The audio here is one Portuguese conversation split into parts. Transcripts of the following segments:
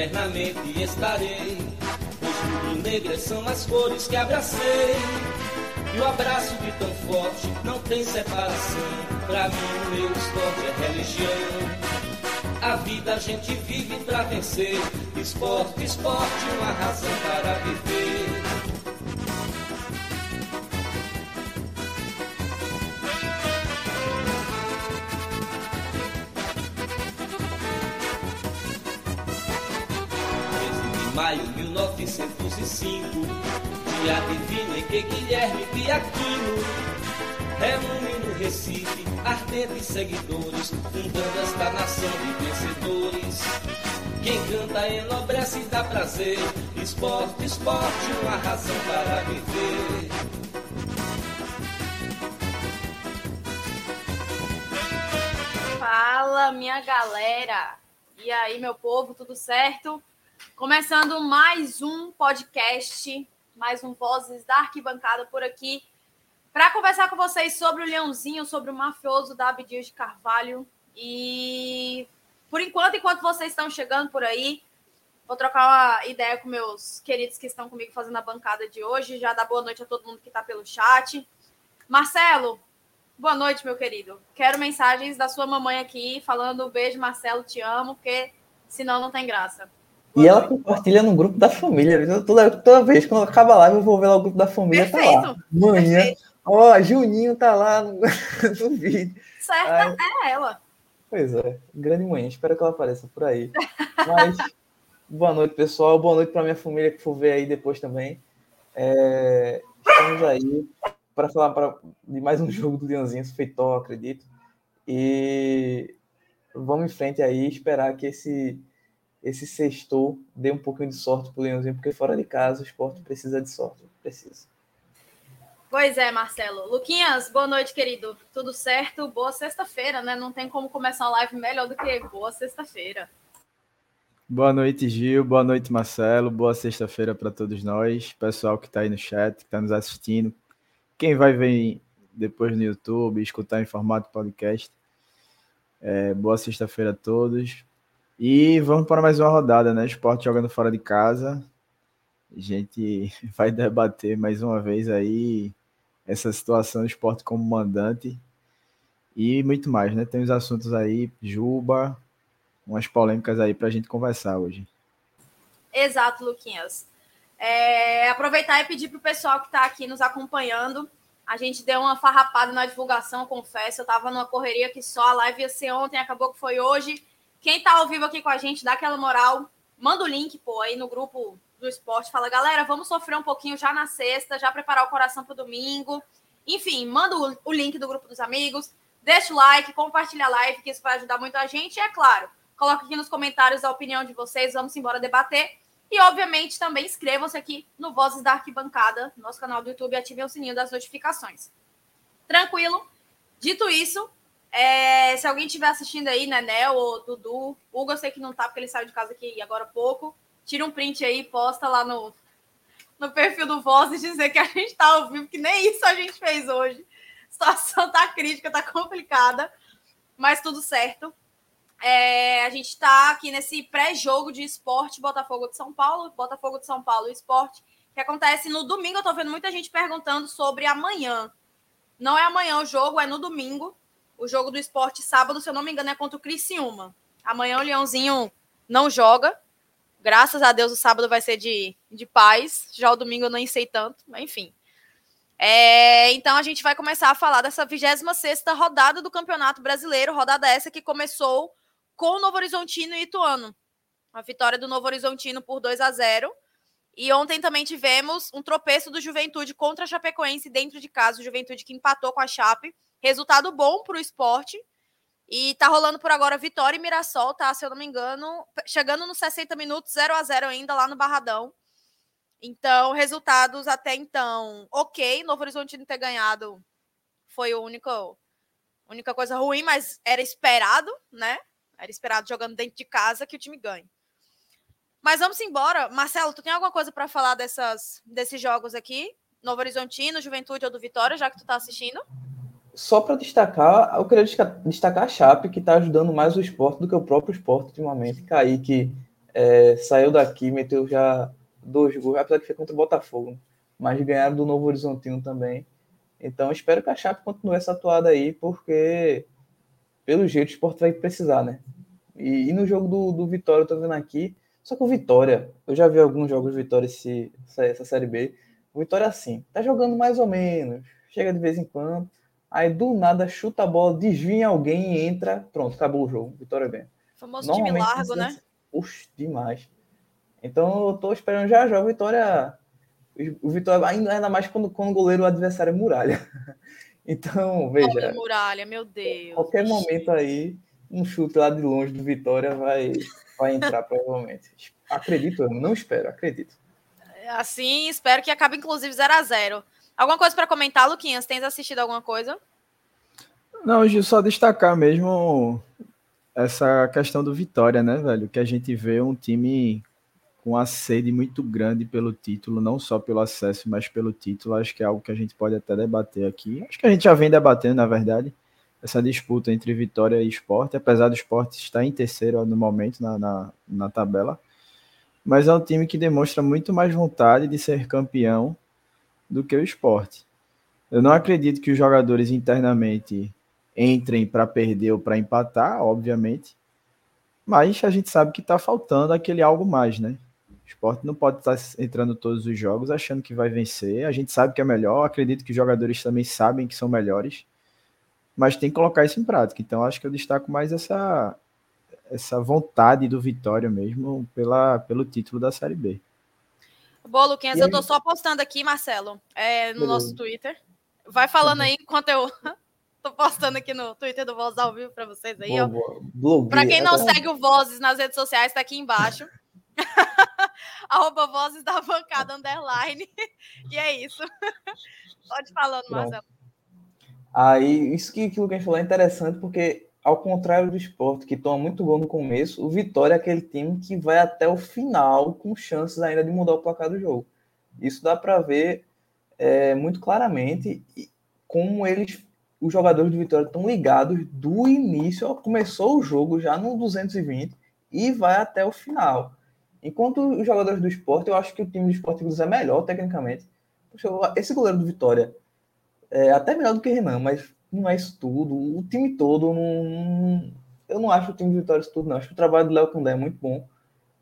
eternamente estarei. Pois e negras são as cores que abracei. E o abraço de tão forte não tem separação. Pra mim, o meu esporte é religião. A vida a gente vive pra vencer. Esporte, esporte, uma razão para viver. 1905, dia divino em que Guilherme Piaquino reúne no Recife ardentes seguidores, fundando esta nação de vencedores. Quem canta enobrece e dá prazer, esporte, esporte, uma razão para viver. Fala, minha galera! E aí, meu povo, tudo certo? Começando mais um podcast, mais um Vozes da Arquibancada por aqui, para conversar com vocês sobre o Leãozinho, sobre o mafioso da Abdias de Carvalho. E por enquanto, enquanto vocês estão chegando por aí, vou trocar uma ideia com meus queridos que estão comigo fazendo a bancada de hoje. Já dá boa noite a todo mundo que está pelo chat. Marcelo, boa noite, meu querido. Quero mensagens da sua mamãe aqui, falando beijo, Marcelo, te amo, porque senão não tem graça. E ela compartilha no grupo da família. Toda, toda vez, quando acaba a live, eu vou ver lá o grupo da família. Perfeito. Tá lá. Manhã. Ó, Juninho tá lá no, no vídeo. Certa é ela. Pois é, grande manhã. Espero que ela apareça por aí. Mas, boa noite, pessoal. Boa noite para minha família que for ver aí depois também. É, estamos aí para falar pra, de mais um jogo do Leãozinho, feitó, acredito. E vamos em frente aí, esperar que esse esse sextou dê um pouquinho de sorte pro Leãozinho, porque fora de casa o esporte precisa de sorte. Precisa. Pois é, Marcelo. Luquinhas, boa noite, querido. Tudo certo? Boa sexta-feira, né? Não tem como começar uma live melhor do que boa sexta-feira. Boa noite, Gil. Boa noite, Marcelo. Boa sexta-feira para todos nós. Pessoal que está aí no chat, que está nos assistindo. Quem vai ver depois no YouTube, escutar em formato podcast. É, boa sexta-feira a todos. E vamos para mais uma rodada, né? Esporte jogando fora de casa. A gente vai debater mais uma vez aí essa situação do esporte como mandante e muito mais, né? Tem os assuntos aí, Juba, umas polêmicas aí para a gente conversar hoje. Exato, Luquinhas. É, aproveitar e pedir para o pessoal que está aqui nos acompanhando. A gente deu uma farrapada na divulgação, confesso. Eu estava numa correria que só a live ia ser ontem, acabou que foi hoje. Quem tá ao vivo aqui com a gente, dá aquela moral, manda o link, pô, aí no grupo do esporte. Fala, galera, vamos sofrer um pouquinho já na sexta, já preparar o coração pro domingo. Enfim, manda o, o link do grupo dos amigos, deixa o like, compartilha a live, que isso vai ajudar muito a gente. E é claro, coloca aqui nos comentários a opinião de vocês, vamos embora debater. E, obviamente, também inscrevam-se aqui no Vozes da Arquibancada, nosso canal do YouTube, ativem o sininho das notificações. Tranquilo? Dito isso, é, se alguém estiver assistindo aí, né, Nel ou Dudu, Hugo eu sei que não tá, porque ele saiu de casa aqui agora há pouco. Tira um print aí, posta lá no, no perfil do Voz e dizer que a gente tá ao vivo, que nem isso a gente fez hoje. A situação tá crítica, tá complicada, mas tudo certo. É, a gente tá aqui nesse pré-jogo de esporte Botafogo de São Paulo, Botafogo de São Paulo Esporte, que acontece no domingo. Eu tô vendo muita gente perguntando sobre amanhã. Não é amanhã o jogo, é no domingo. O jogo do esporte sábado, se eu não me engano, é contra o Criciúma. Amanhã o Leãozinho não joga. Graças a Deus o sábado vai ser de, de paz. Já o domingo eu nem sei tanto, mas enfim. É, então a gente vai começar a falar dessa 26 rodada do Campeonato Brasileiro, rodada essa que começou com o Novo Horizontino e Ituano. A vitória do Novo Horizontino por 2 a 0. E ontem também tivemos um tropeço do Juventude contra a Chapecoense dentro de casa, o Juventude que empatou com a Chape Resultado bom para o esporte. E tá rolando por agora Vitória e Mirassol, tá? Se eu não me engano, chegando nos 60 minutos, 0 a 0 ainda lá no Barradão. Então, resultados até então, ok. Novo Horizonte não ter ganhado foi a única, única coisa ruim, mas era esperado, né? Era esperado jogando dentro de casa que o time ganhe. Mas vamos embora. Marcelo, tu tem alguma coisa para falar dessas, desses jogos aqui? Novo Horizontino, Juventude ou do Vitória, já que tu tá assistindo? Só para destacar, eu queria destacar a Chape, que está ajudando mais o esporte do que o próprio esporte ultimamente. Kaique É, saiu daqui, meteu já dois gols, apesar que foi contra o Botafogo, mas ganharam do Novo Horizontino também. Então espero que a Chape continue essa atuada aí, porque pelo jeito o esporte vai precisar, né? E, e, no jogo do, do Vitória, eu tô vendo aqui, só que o Vitória, eu já vi alguns jogos de Vitória esse, essa, essa Série B, o Vitória assim, tá jogando mais ou menos, chega de vez em quando, aí do nada chuta a bola, desvia alguém e entra, pronto, acabou o jogo, Vitória bem. Famoso time largo, né? Puxa, demais. Então eu tô esperando já já o Vitória. O Vitória, ainda, ainda mais quando, quando o goleiro o adversário é muralha. Então, veja. Muralha, meu Deus. Qualquer momento aí, um chute lá de longe do Vitória vai, vai entrar, provavelmente. Acredito, eu não espero, acredito. Assim, espero que acabe, inclusive, 0 a 0 Alguma coisa para comentar, Luquinhas? Tens assistido alguma coisa? Não, Gil, só destacar mesmo essa questão do Vitória, né, velho? Que a gente vê um time com a sede muito grande pelo título, não só pelo acesso, mas pelo título. Acho que é algo que a gente pode até debater aqui. Acho que a gente já vem debatendo, na verdade, essa disputa entre Vitória e Esporte, apesar do Esporte estar em terceiro no momento na, na, na tabela. Mas é um time que demonstra muito mais vontade de ser campeão do que o Esporte. Eu não acredito que os jogadores internamente entrem para perder ou para empatar, obviamente. Mas a gente sabe que está faltando aquele algo mais, né? O esporte não pode estar tá entrando todos os jogos achando que vai vencer. A gente sabe que é melhor, acredito que os jogadores também sabem que são melhores, mas tem que colocar isso em prática. Então acho que eu destaco mais essa, essa vontade do Vitória mesmo pela, pelo título da Série B. Boa, Luquinhas, eu tô só postando aqui, Marcelo, é, no Beleza. nosso Twitter. Vai falando aí enquanto eu Tô postando aqui no Twitter do Voz ao vivo para vocês aí, boa, ó. Para quem não segue o Vozes nas redes sociais, tá aqui embaixo. Arroba Vozes da Bancada Underline. e é isso. Pode falando, Marcelo. Aí, isso que, que o Lucas falou é interessante, porque ao contrário do esporte, que toma muito gol no começo, o Vitória é aquele time que vai até o final com chances ainda de mudar o placar do jogo. Isso dá para ver é, muito claramente como eles os jogadores do Vitória estão ligados do início, começou o jogo já no 220 e vai até o final. Enquanto os jogadores do esporte, eu acho que o time do esporte é melhor tecnicamente. Esse goleiro do Vitória é até melhor do que Renan, mas não é isso tudo. O time todo, não, eu não acho o time do Vitória isso tudo, não. Acho que o trabalho do Léo Candé é muito bom.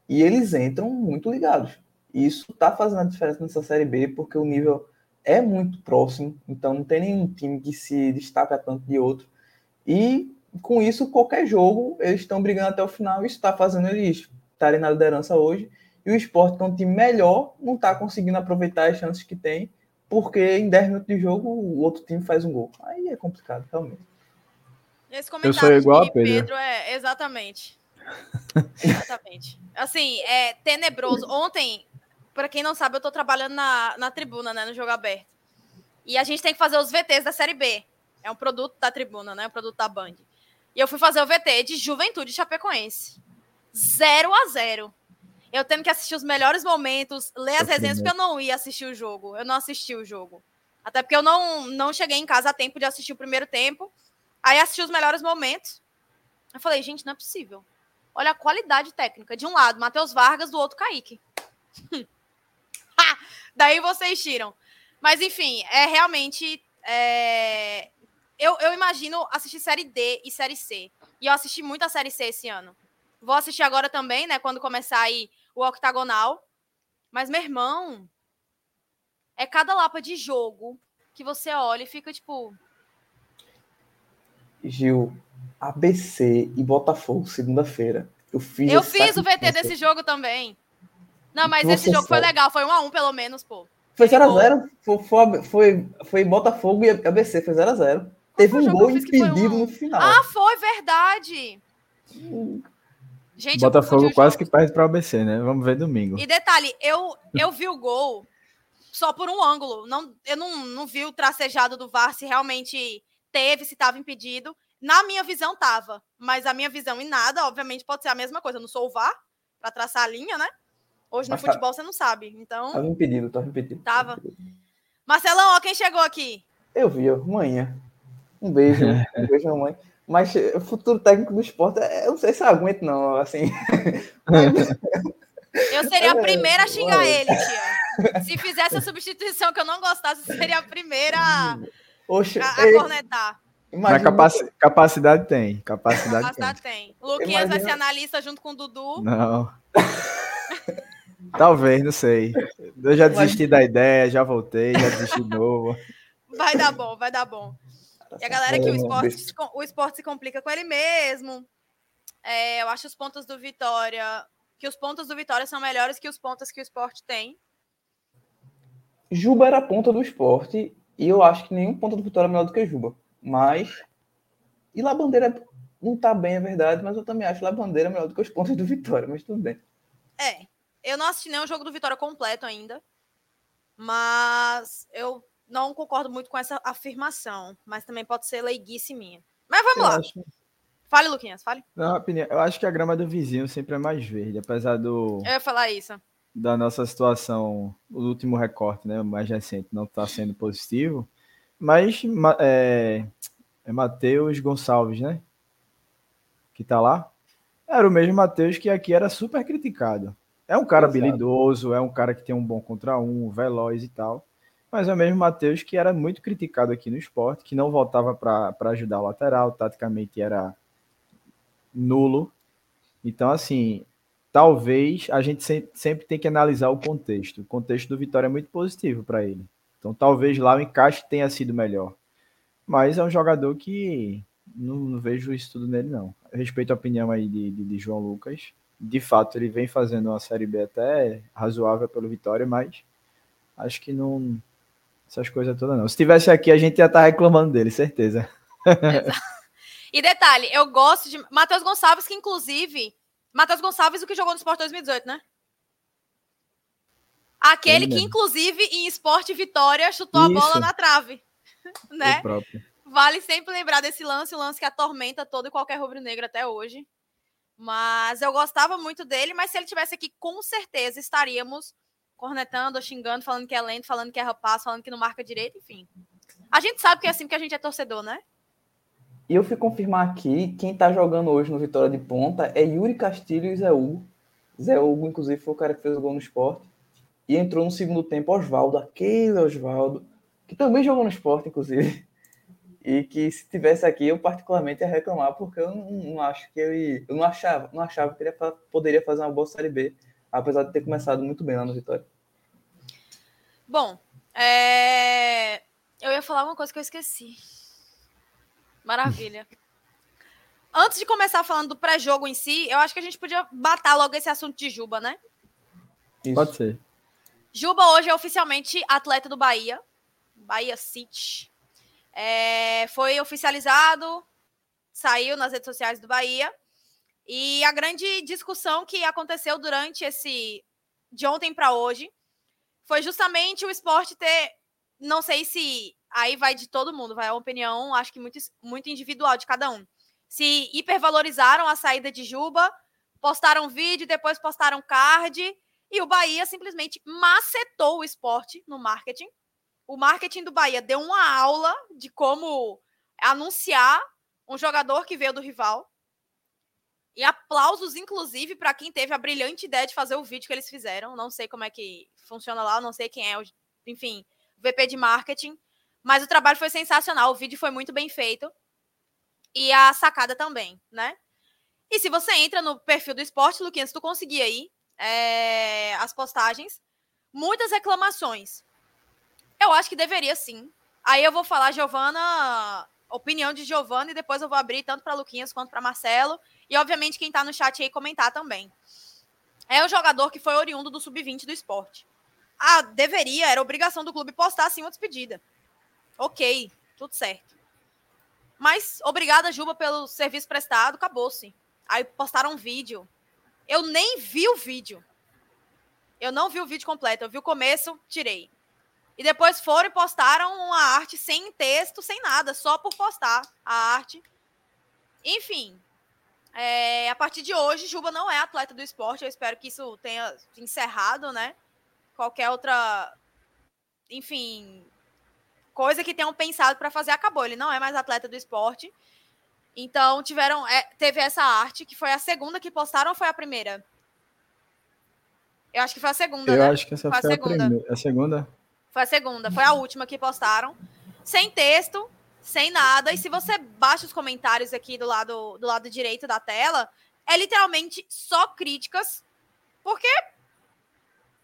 E eles entram muito ligados. E isso está fazendo a diferença nessa Série B, porque o nível é muito próximo, então não tem nenhum time que se destaca tanto de outro. E com isso, qualquer jogo, eles estão brigando até o final. Isso está fazendo eles estarem na liderança hoje. E o esporte, que é um time melhor, não está conseguindo aproveitar as chances que tem, porque em 10 minutos de jogo o outro time faz um gol. Aí é complicado, realmente. Esse comentário Eu sou igual a Pedro. Pedro é exatamente. exatamente. Assim, é tenebroso. Ontem para quem não sabe, eu tô trabalhando na, na tribuna, né? No jogo aberto. E a gente tem que fazer os VTs da Série B. É um produto da tribuna, né? Um produto da Band. E eu fui fazer o VT de Juventude Chapecoense. 0 a 0 Eu tendo que assistir os melhores momentos, ler as resenhas, porque eu não ia assistir o jogo. Eu não assisti o jogo. Até porque eu não, não cheguei em casa a tempo de assistir o primeiro tempo. Aí assisti os melhores momentos. Eu falei, gente, não é possível. Olha a qualidade técnica. De um lado, Matheus Vargas, do outro, Kaique. Daí vocês tiram. Mas, enfim, é realmente. É... Eu, eu imagino assistir série D e série C. E eu assisti muito a série C esse ano. Vou assistir agora também, né? Quando começar aí o octagonal. Mas, meu irmão, é cada lapa de jogo que você olha e fica tipo. Gil, ABC e Botafogo, segunda-feira. Eu fiz, eu fiz o VT desse jogo também. Não, mas esse jogo foi legal, foi um a um pelo menos, pô. Foi 0x0, foi, foi, foi, foi Botafogo e ABC, foi 0x0. Teve um gol impedido um... no final. Ah, foi verdade. Gente, Botafogo quase que perde para o ABC, né? Vamos ver domingo. E detalhe, eu, eu vi o gol só por um ângulo. Não, eu não, não vi o tracejado do VAR se realmente teve, se estava impedido. Na minha visão, tava. Mas a minha visão em nada, obviamente, pode ser a mesma coisa. Eu não sou o VAR para traçar a linha, né? Hoje Mas no tá... futebol você não sabe. Então. Tava impedido, tava impedido. Tava. Marcelão, ó, quem chegou aqui? Eu vi, ó, manhã. Um beijo, um beijo, mamãe. Mas o futuro técnico do esporte, é, eu não sei se eu aguento, não, assim. Eu seria a primeira a xingar ele, tia. Se fizesse a substituição que eu não gostasse, eu seria a primeira a, Oxe, a, a cornetar. Mas capaci capacidade tem. Capacidade, capacidade tem. tem. Luquinhas Imagina... vai ser analista junto com o Dudu. Não. Talvez, não sei. Eu já desisti Imagina... da ideia, já voltei, já desisti de novo. Vai dar bom, vai dar bom. E a galera que o esporte, o esporte se complica com ele mesmo. É, eu acho os pontos do Vitória. Que os pontos do Vitória são melhores que os pontos que o esporte tem. Juba era a ponta do esporte. E eu acho que nenhum ponto do Vitória é melhor do que Juba. Mas. E La Bandeira não tá bem, é verdade, mas eu também acho La Bandeira melhor do que os pontos do Vitória, mas tudo bem. É. Eu não assisti nenhum jogo do Vitória completo ainda. Mas eu não concordo muito com essa afirmação, mas também pode ser leiguice minha. Mas vamos eu lá. Acho... Fale, Luquinhas, fale. Não, opinião, eu acho que a grama do vizinho sempre é mais verde, apesar do. Eu ia falar isso. Da nossa situação, o último recorte, né, mais recente, não está sendo positivo. Mas é, é Matheus Gonçalves, né? Que tá lá. Era o mesmo Matheus que aqui era super criticado. É um cara Exato. habilidoso, é um cara que tem um bom contra um, veloz e tal. Mas é o mesmo Matheus que era muito criticado aqui no esporte, que não voltava para ajudar o lateral, taticamente era nulo. Então, assim, talvez a gente sempre tem que analisar o contexto. O contexto do Vitória é muito positivo para ele. Então, talvez lá o encaixe tenha sido melhor. Mas é um jogador que não, não vejo isso tudo nele, não. Respeito a opinião aí de, de, de João Lucas. De fato, ele vem fazendo uma Série B até razoável pelo Vitória, mas acho que não, essas coisas todas não. Se tivesse aqui, a gente ia estar tá reclamando dele, certeza. e detalhe, eu gosto de Matheus Gonçalves, que inclusive. Matheus Gonçalves, o que jogou no Sport 2018, né? Aquele que, inclusive, em Esporte Vitória, chutou Isso. a bola na trave. né? Vale sempre lembrar desse lance, o lance que atormenta todo e qualquer rubro-negro até hoje. Mas eu gostava muito dele, mas se ele tivesse aqui, com certeza estaríamos cornetando, xingando, falando que é lento, falando que é rapaz, falando que não marca direito, enfim. A gente sabe que é assim que a gente é torcedor, né? E eu fui confirmar aqui, quem tá jogando hoje no Vitória de Ponta é Yuri Castilho e Zé Hugo. Zé Hugo, inclusive, foi o cara que fez o gol no esporte. E entrou no segundo tempo Oswaldo, aquele Oswaldo, que também jogou no esporte, inclusive. E que se tivesse aqui, eu particularmente ia reclamar, porque eu não, não acho que ele. Eu não achava, não achava que ele poderia fazer uma boa série B apesar de ter começado muito bem lá no Vitória. Bom, é... eu ia falar uma coisa que eu esqueci. Maravilha. Antes de começar falando do pré-jogo em si, eu acho que a gente podia batar logo esse assunto de Juba, né? Isso. Pode ser. Juba hoje é oficialmente atleta do Bahia, Bahia City. É... foi oficializado, saiu nas redes sociais do Bahia. E a grande discussão que aconteceu durante esse de ontem para hoje foi justamente o esporte ter, não sei se aí vai de todo mundo, vai a opinião, acho que muito, muito individual de cada um. Se hipervalorizaram a saída de Juba, postaram vídeo, depois postaram card, e o Bahia simplesmente macetou o esporte no marketing. O marketing do Bahia deu uma aula de como anunciar um jogador que veio do rival. E aplausos, inclusive, para quem teve a brilhante ideia de fazer o vídeo que eles fizeram. Não sei como é que funciona lá, não sei quem é, o, enfim, VP de marketing. Mas o trabalho foi sensacional, o vídeo foi muito bem feito. E a sacada também, né? E se você entra no perfil do esporte, Luquinhas, tu conseguir aí é, as postagens, muitas reclamações. Eu acho que deveria sim. Aí eu vou falar, Giovana, opinião de Giovana, e depois eu vou abrir tanto para Luquinhas quanto para Marcelo. E, obviamente, quem está no chat aí comentar também. É o jogador que foi oriundo do sub-20 do esporte. Ah, deveria, era obrigação do clube postar sim uma despedida. Ok, tudo certo. Mas, obrigada, Juba, pelo serviço prestado, acabou-se. Aí postaram um vídeo. Eu nem vi o vídeo. Eu não vi o vídeo completo. Eu vi o começo, tirei. E depois foram e postaram uma arte sem texto, sem nada, só por postar a arte. Enfim, é, a partir de hoje, Juba não é atleta do esporte. Eu espero que isso tenha encerrado, né? Qualquer outra, enfim, coisa que tenham pensado para fazer acabou. Ele não é mais atleta do esporte. Então, tiveram. É, teve essa arte, que foi a segunda que postaram ou foi a primeira? Eu acho que foi a segunda, Eu né? acho que essa Foi foi, a segunda. primeira. A segunda? Foi a segunda, foi a última que postaram. Sem texto, sem nada. E se você baixa os comentários aqui do lado, do lado direito da tela, é literalmente só críticas. Porque,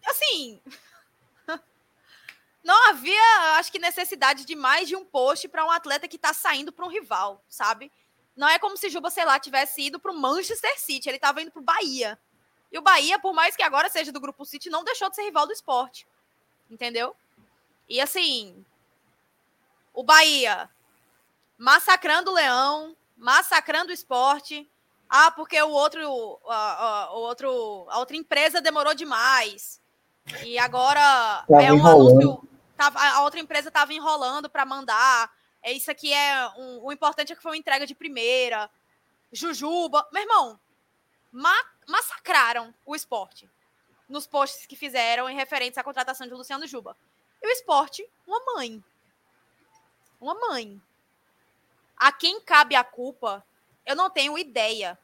assim. Não havia, acho que, necessidade de mais de um post para um atleta que está saindo para um rival, sabe? Não é como se Juba, sei lá, tivesse ido para o Manchester City, ele estava indo para o Bahia. E o Bahia, por mais que agora seja do Grupo City, não deixou de ser rival do esporte. Entendeu? E assim, o Bahia massacrando o Leão, massacrando o esporte. Ah, porque o outro, a, a- o outro, a outra empresa demorou demais. E agora Tava é um enrolando. anúncio. Tava, a outra empresa estava enrolando para mandar. É isso aqui é um- o importante é que foi uma entrega de primeira. Jujuba, meu irmão, ma- massacraram o esporte nos posts que fizeram em referentes à contratação de Luciano Juba. E o esporte, uma mãe. Uma mãe. A quem cabe a culpa, eu não tenho ideia.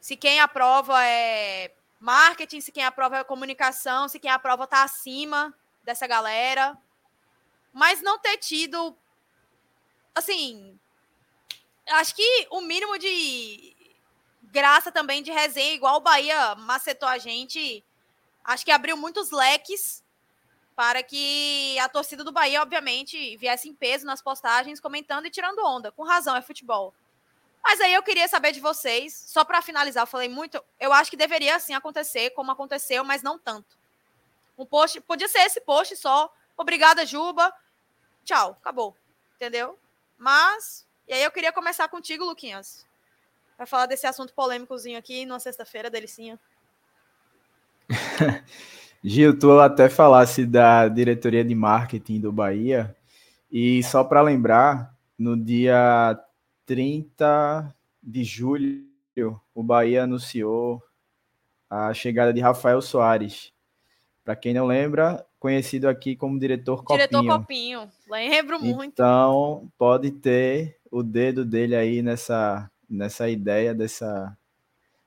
Se quem aprova é marketing, se quem aprova é comunicação, se quem aprova está acima dessa galera. Mas não ter tido. Assim. Acho que o mínimo de graça também de resenha, igual o Bahia macetou a gente, acho que abriu muitos leques para que a torcida do Bahia, obviamente, viesse em peso nas postagens, comentando e tirando onda. Com razão, é futebol. Mas aí eu queria saber de vocês, só para finalizar, eu falei muito, eu acho que deveria assim acontecer, como aconteceu, mas não tanto. Um post, podia ser esse post só, obrigada Juba, tchau, acabou, entendeu? Mas, e aí eu queria começar contigo, Luquinhas, para falar desse assunto polêmicozinho aqui, numa sexta-feira, delicinha. Gil, tu até falasse da diretoria de marketing do Bahia, e só para lembrar, no dia 30 de julho, o Bahia anunciou a chegada de Rafael Soares. Para quem não lembra, conhecido aqui como diretor Copinho. Diretor Copinho, lembro muito. Então, pode ter o dedo dele aí nessa, nessa ideia, dessa,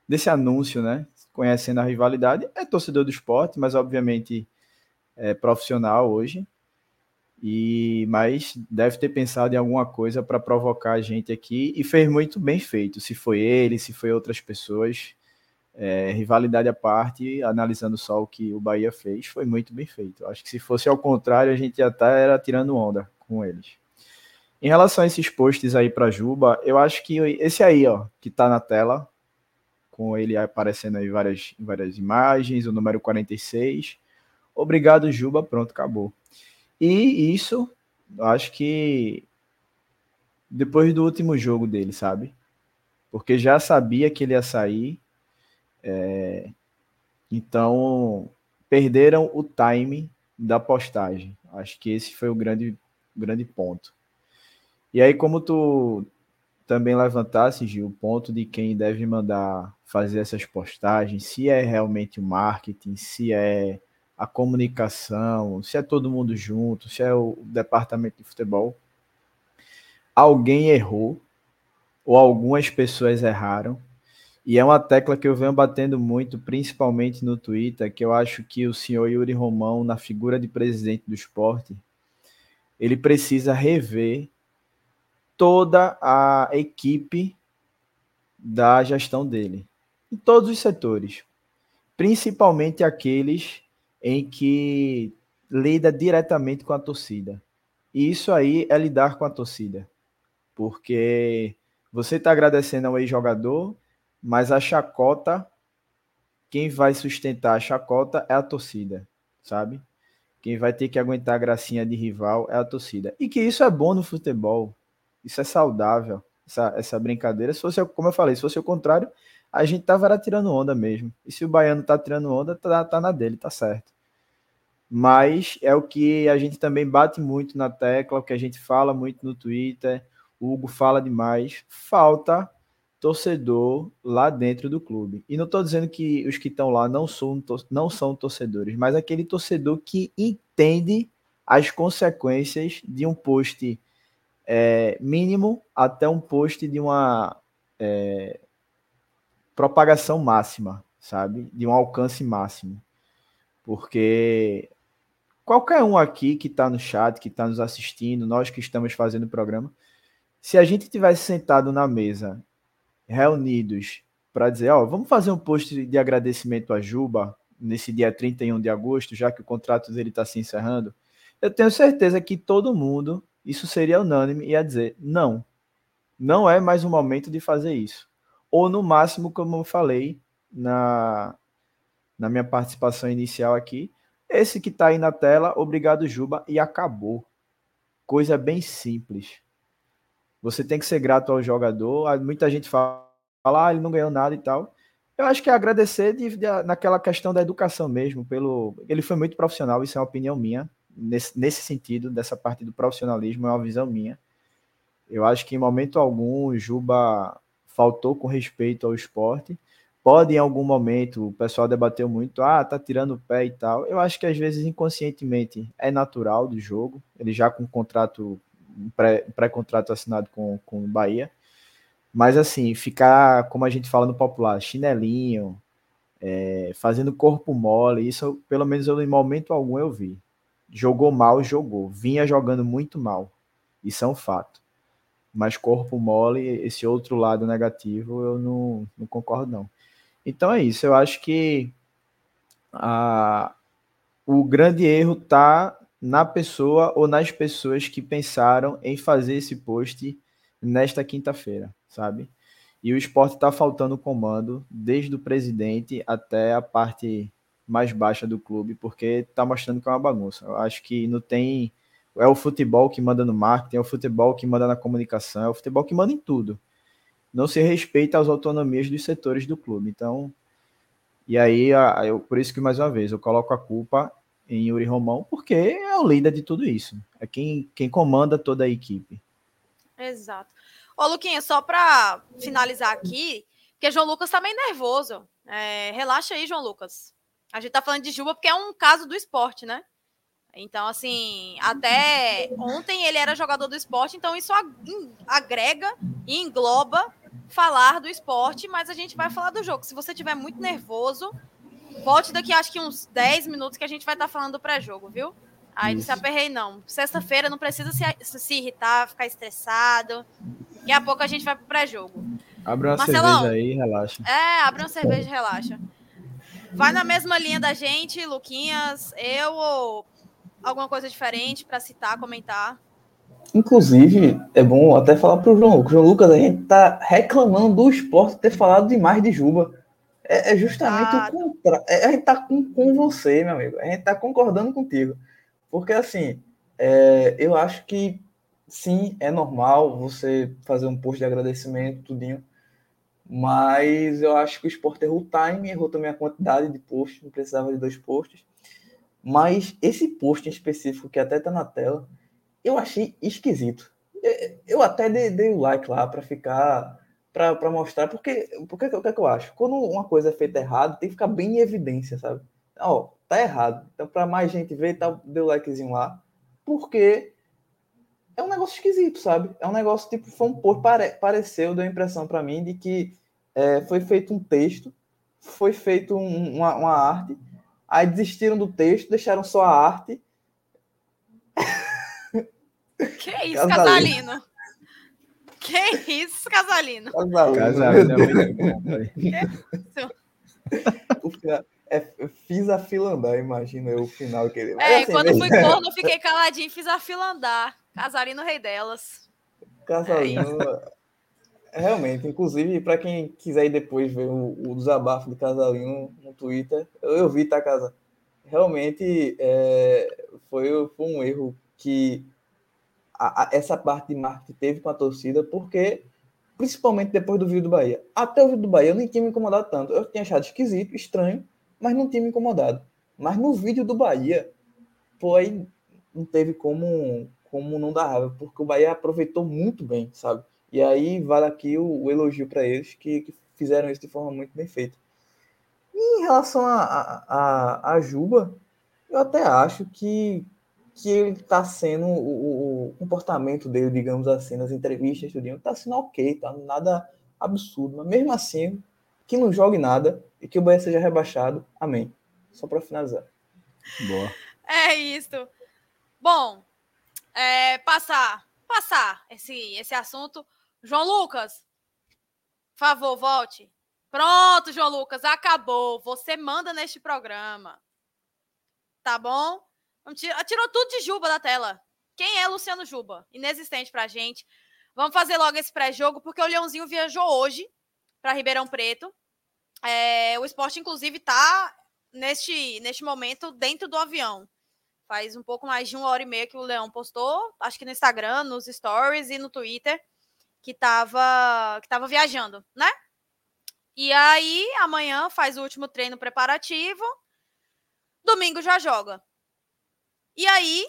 desse anúncio, né? Conhecendo a rivalidade. É torcedor do esporte, mas obviamente é profissional hoje. E Mas deve ter pensado em alguma coisa para provocar a gente aqui e fez muito bem feito. Se foi ele, se foi outras pessoas. É, rivalidade à parte, analisando só o que o Bahia fez, foi muito bem feito. Acho que se fosse ao contrário, a gente já tá era tirando onda com eles. Em relação a esses posts aí para Juba, eu acho que esse aí, ó, que tá na tela, com ele aparecendo aí várias, várias imagens, o número 46. Obrigado, Juba, pronto, acabou. E isso, acho que depois do último jogo dele, sabe? Porque já sabia que ele ia sair. É... Então, perderam o time da postagem. Acho que esse foi o grande, grande ponto. E aí, como tu também levantasse, Gil, o ponto de quem deve mandar fazer essas postagens, se é realmente o marketing, se é a comunicação, se é todo mundo junto, se é o departamento de futebol, alguém errou, ou algumas pessoas erraram, e é uma tecla que eu venho batendo muito, principalmente no Twitter, que eu acho que o senhor Yuri Romão, na figura de presidente do esporte, ele precisa rever toda a equipe da gestão dele, em todos os setores, principalmente aqueles em que lida diretamente com a torcida. E isso aí é lidar com a torcida, porque você está agradecendo ao ex-jogador, mas a chacota, quem vai sustentar a chacota é a torcida, sabe? Quem vai ter que aguentar a gracinha de rival é a torcida. E que isso é bom no futebol, isso é saudável, essa, essa brincadeira. Se fosse, como eu falei, se fosse o contrário, a gente tava tirando onda mesmo. E se o baiano tá tirando onda, tá, tá na dele, tá certo. Mas é o que a gente também bate muito na tecla, o que a gente fala muito no Twitter, o Hugo fala demais. Falta torcedor lá dentro do clube. E não estou dizendo que os que estão lá não são, não são torcedores, mas aquele torcedor que entende as consequências de um post é, mínimo até um post de uma é, propagação máxima, sabe? De um alcance máximo. Porque qualquer um aqui que está no chat, que está nos assistindo, nós que estamos fazendo o programa, se a gente tivesse sentado na mesa, reunidos, para dizer, ó, vamos fazer um post de agradecimento a Juba nesse dia 31 de agosto, já que o contrato dele está se encerrando, eu tenho certeza que todo mundo, isso seria unânime, ia dizer, não, não é mais o momento de fazer isso. Ou no máximo, como eu falei na, na minha participação inicial aqui, esse que está aí na tela, obrigado Juba, e acabou. Coisa bem simples. Você tem que ser grato ao jogador. Muita gente fala, ah, ele não ganhou nada e tal. Eu acho que é agradecer de, de, naquela questão da educação mesmo. pelo Ele foi muito profissional, isso é uma opinião minha. Nesse, nesse sentido, dessa parte do profissionalismo, é uma visão minha. Eu acho que em momento algum o Juba faltou com respeito ao esporte. Pode em algum momento, o pessoal debateu muito, ah, tá tirando o pé e tal. Eu acho que às vezes inconscientemente é natural do jogo. Ele já com um contrato um pré-contrato assinado com, com o Bahia. Mas assim, ficar, como a gente fala no popular, chinelinho, é, fazendo corpo mole, isso pelo menos eu, em momento algum eu vi. Jogou mal, jogou. Vinha jogando muito mal. Isso é um fato. Mas corpo mole, esse outro lado negativo, eu não, não concordo, não. Então é isso. Eu acho que a, o grande erro está na pessoa ou nas pessoas que pensaram em fazer esse post nesta quinta-feira, sabe? E o esporte está faltando comando, desde o presidente até a parte mais baixa do clube, porque está mostrando que é uma bagunça. Eu acho que não tem. É o futebol que manda no marketing, é o futebol que manda na comunicação, é o futebol que manda em tudo. Não se respeita as autonomias dos setores do clube. Então, e aí, eu, por isso que, mais uma vez, eu coloco a culpa em Yuri Romão, porque é o líder de tudo isso. É quem, quem comanda toda a equipe. Exato. Ô, Luquinha, só para finalizar aqui, porque João Lucas tá meio nervoso. É, relaxa aí, João Lucas. A gente tá falando de Juba porque é um caso do esporte, né? Então, assim, até ontem ele era jogador do esporte, então isso agrega e engloba falar do esporte, mas a gente vai falar do jogo. Se você tiver muito nervoso, Volte daqui, acho que uns 10 minutos que a gente vai estar tá falando do pré-jogo, viu? Aí não se aperrei, não. Sexta-feira não precisa se, se irritar, ficar estressado. Daqui a pouco a gente vai pro pré-jogo. Abre uma Marcelão, cerveja aí, relaxa. É, abre uma cerveja e relaxa. Vai na mesma linha da gente, Luquinhas, eu ou alguma coisa diferente para citar, comentar? Inclusive, é bom até falar pro João Lucas. João Lucas, a gente tá reclamando do esporte ter falado demais de Juba. É, é justamente ah. o contrário. É, a gente tá com, com você, meu amigo. A gente tá concordando contigo. Porque, assim, é, eu acho que sim, é normal você fazer um post de agradecimento, tudinho. Mas eu acho que o esporte errou o time, errou também a quantidade de posts, não precisava de dois posts. Mas esse post em específico, que até tá na tela, eu achei esquisito. Eu até dei, o like lá para ficar para mostrar, porque, porque o que, é que eu acho? Quando uma coisa é feita errado, tem que ficar bem em evidência, sabe? Ó, tá errado. Então, para mais gente ver, tá, deu likezinho lá, porque é um negócio esquisito, sabe? É um negócio tipo, foi um pouco, pare, pareceu, deu a impressão para mim de que é, foi feito um texto, foi feito um, uma, uma arte, aí desistiram do texto, deixaram só a arte. Que isso, Casalino? Que isso, Casalino? Casalino. Casalino é? É, fiz a fila andar, imagina eu o final que ele. É, assim, quando fui corno, eu fiquei caladinho, fiz a fila andar. Casalino, rei delas. Casalino. É realmente, inclusive, para quem quiser ir depois ver o, o desabafo de Casalino no Twitter, eu, eu vi, tá, Casa? Realmente é, foi, foi um erro que a, a, essa parte de marketing teve com a torcida, porque, principalmente depois do vídeo do Bahia. Até o vídeo do Bahia eu nem tinha me incomodado tanto. Eu tinha achado esquisito, estranho, mas não tinha me incomodado. Mas no vídeo do Bahia, pô, aí não teve como, como não dar raiva, porque o Bahia aproveitou muito bem, sabe? E aí vale aqui o, o elogio para eles que, que, fizeram isso de forma muito bem feita. E em relação a, a, a, a Juba, eu até acho que que ele está sendo o, o, comportamento dele, digamos assim, nas entrevistas, tudo, está sendo ok, tá nada absurdo, mas mesmo assim, que não jogue nada e que o Bahia seja rebaixado, amém. Só para finalizar. Boa. É isso. Bom, é, passar, passar esse, esse assunto. João Lucas, por favor, volte. Pronto, João Lucas, acabou. Você manda neste programa. Tá bom? Tirou tudo de Juba da tela. Quem é Luciano Juba? Inexistente pra gente. Vamos fazer logo esse pré-jogo, porque o Leãozinho viajou hoje para Ribeirão Preto. É, o esporte, inclusive, tá neste, neste momento dentro do avião. Faz um pouco mais de uma hora e meia que o Leão postou, acho que no Instagram, nos stories e no Twitter, que tava, que tava viajando, né? E aí, amanhã faz o último treino preparativo. Domingo já joga. E aí,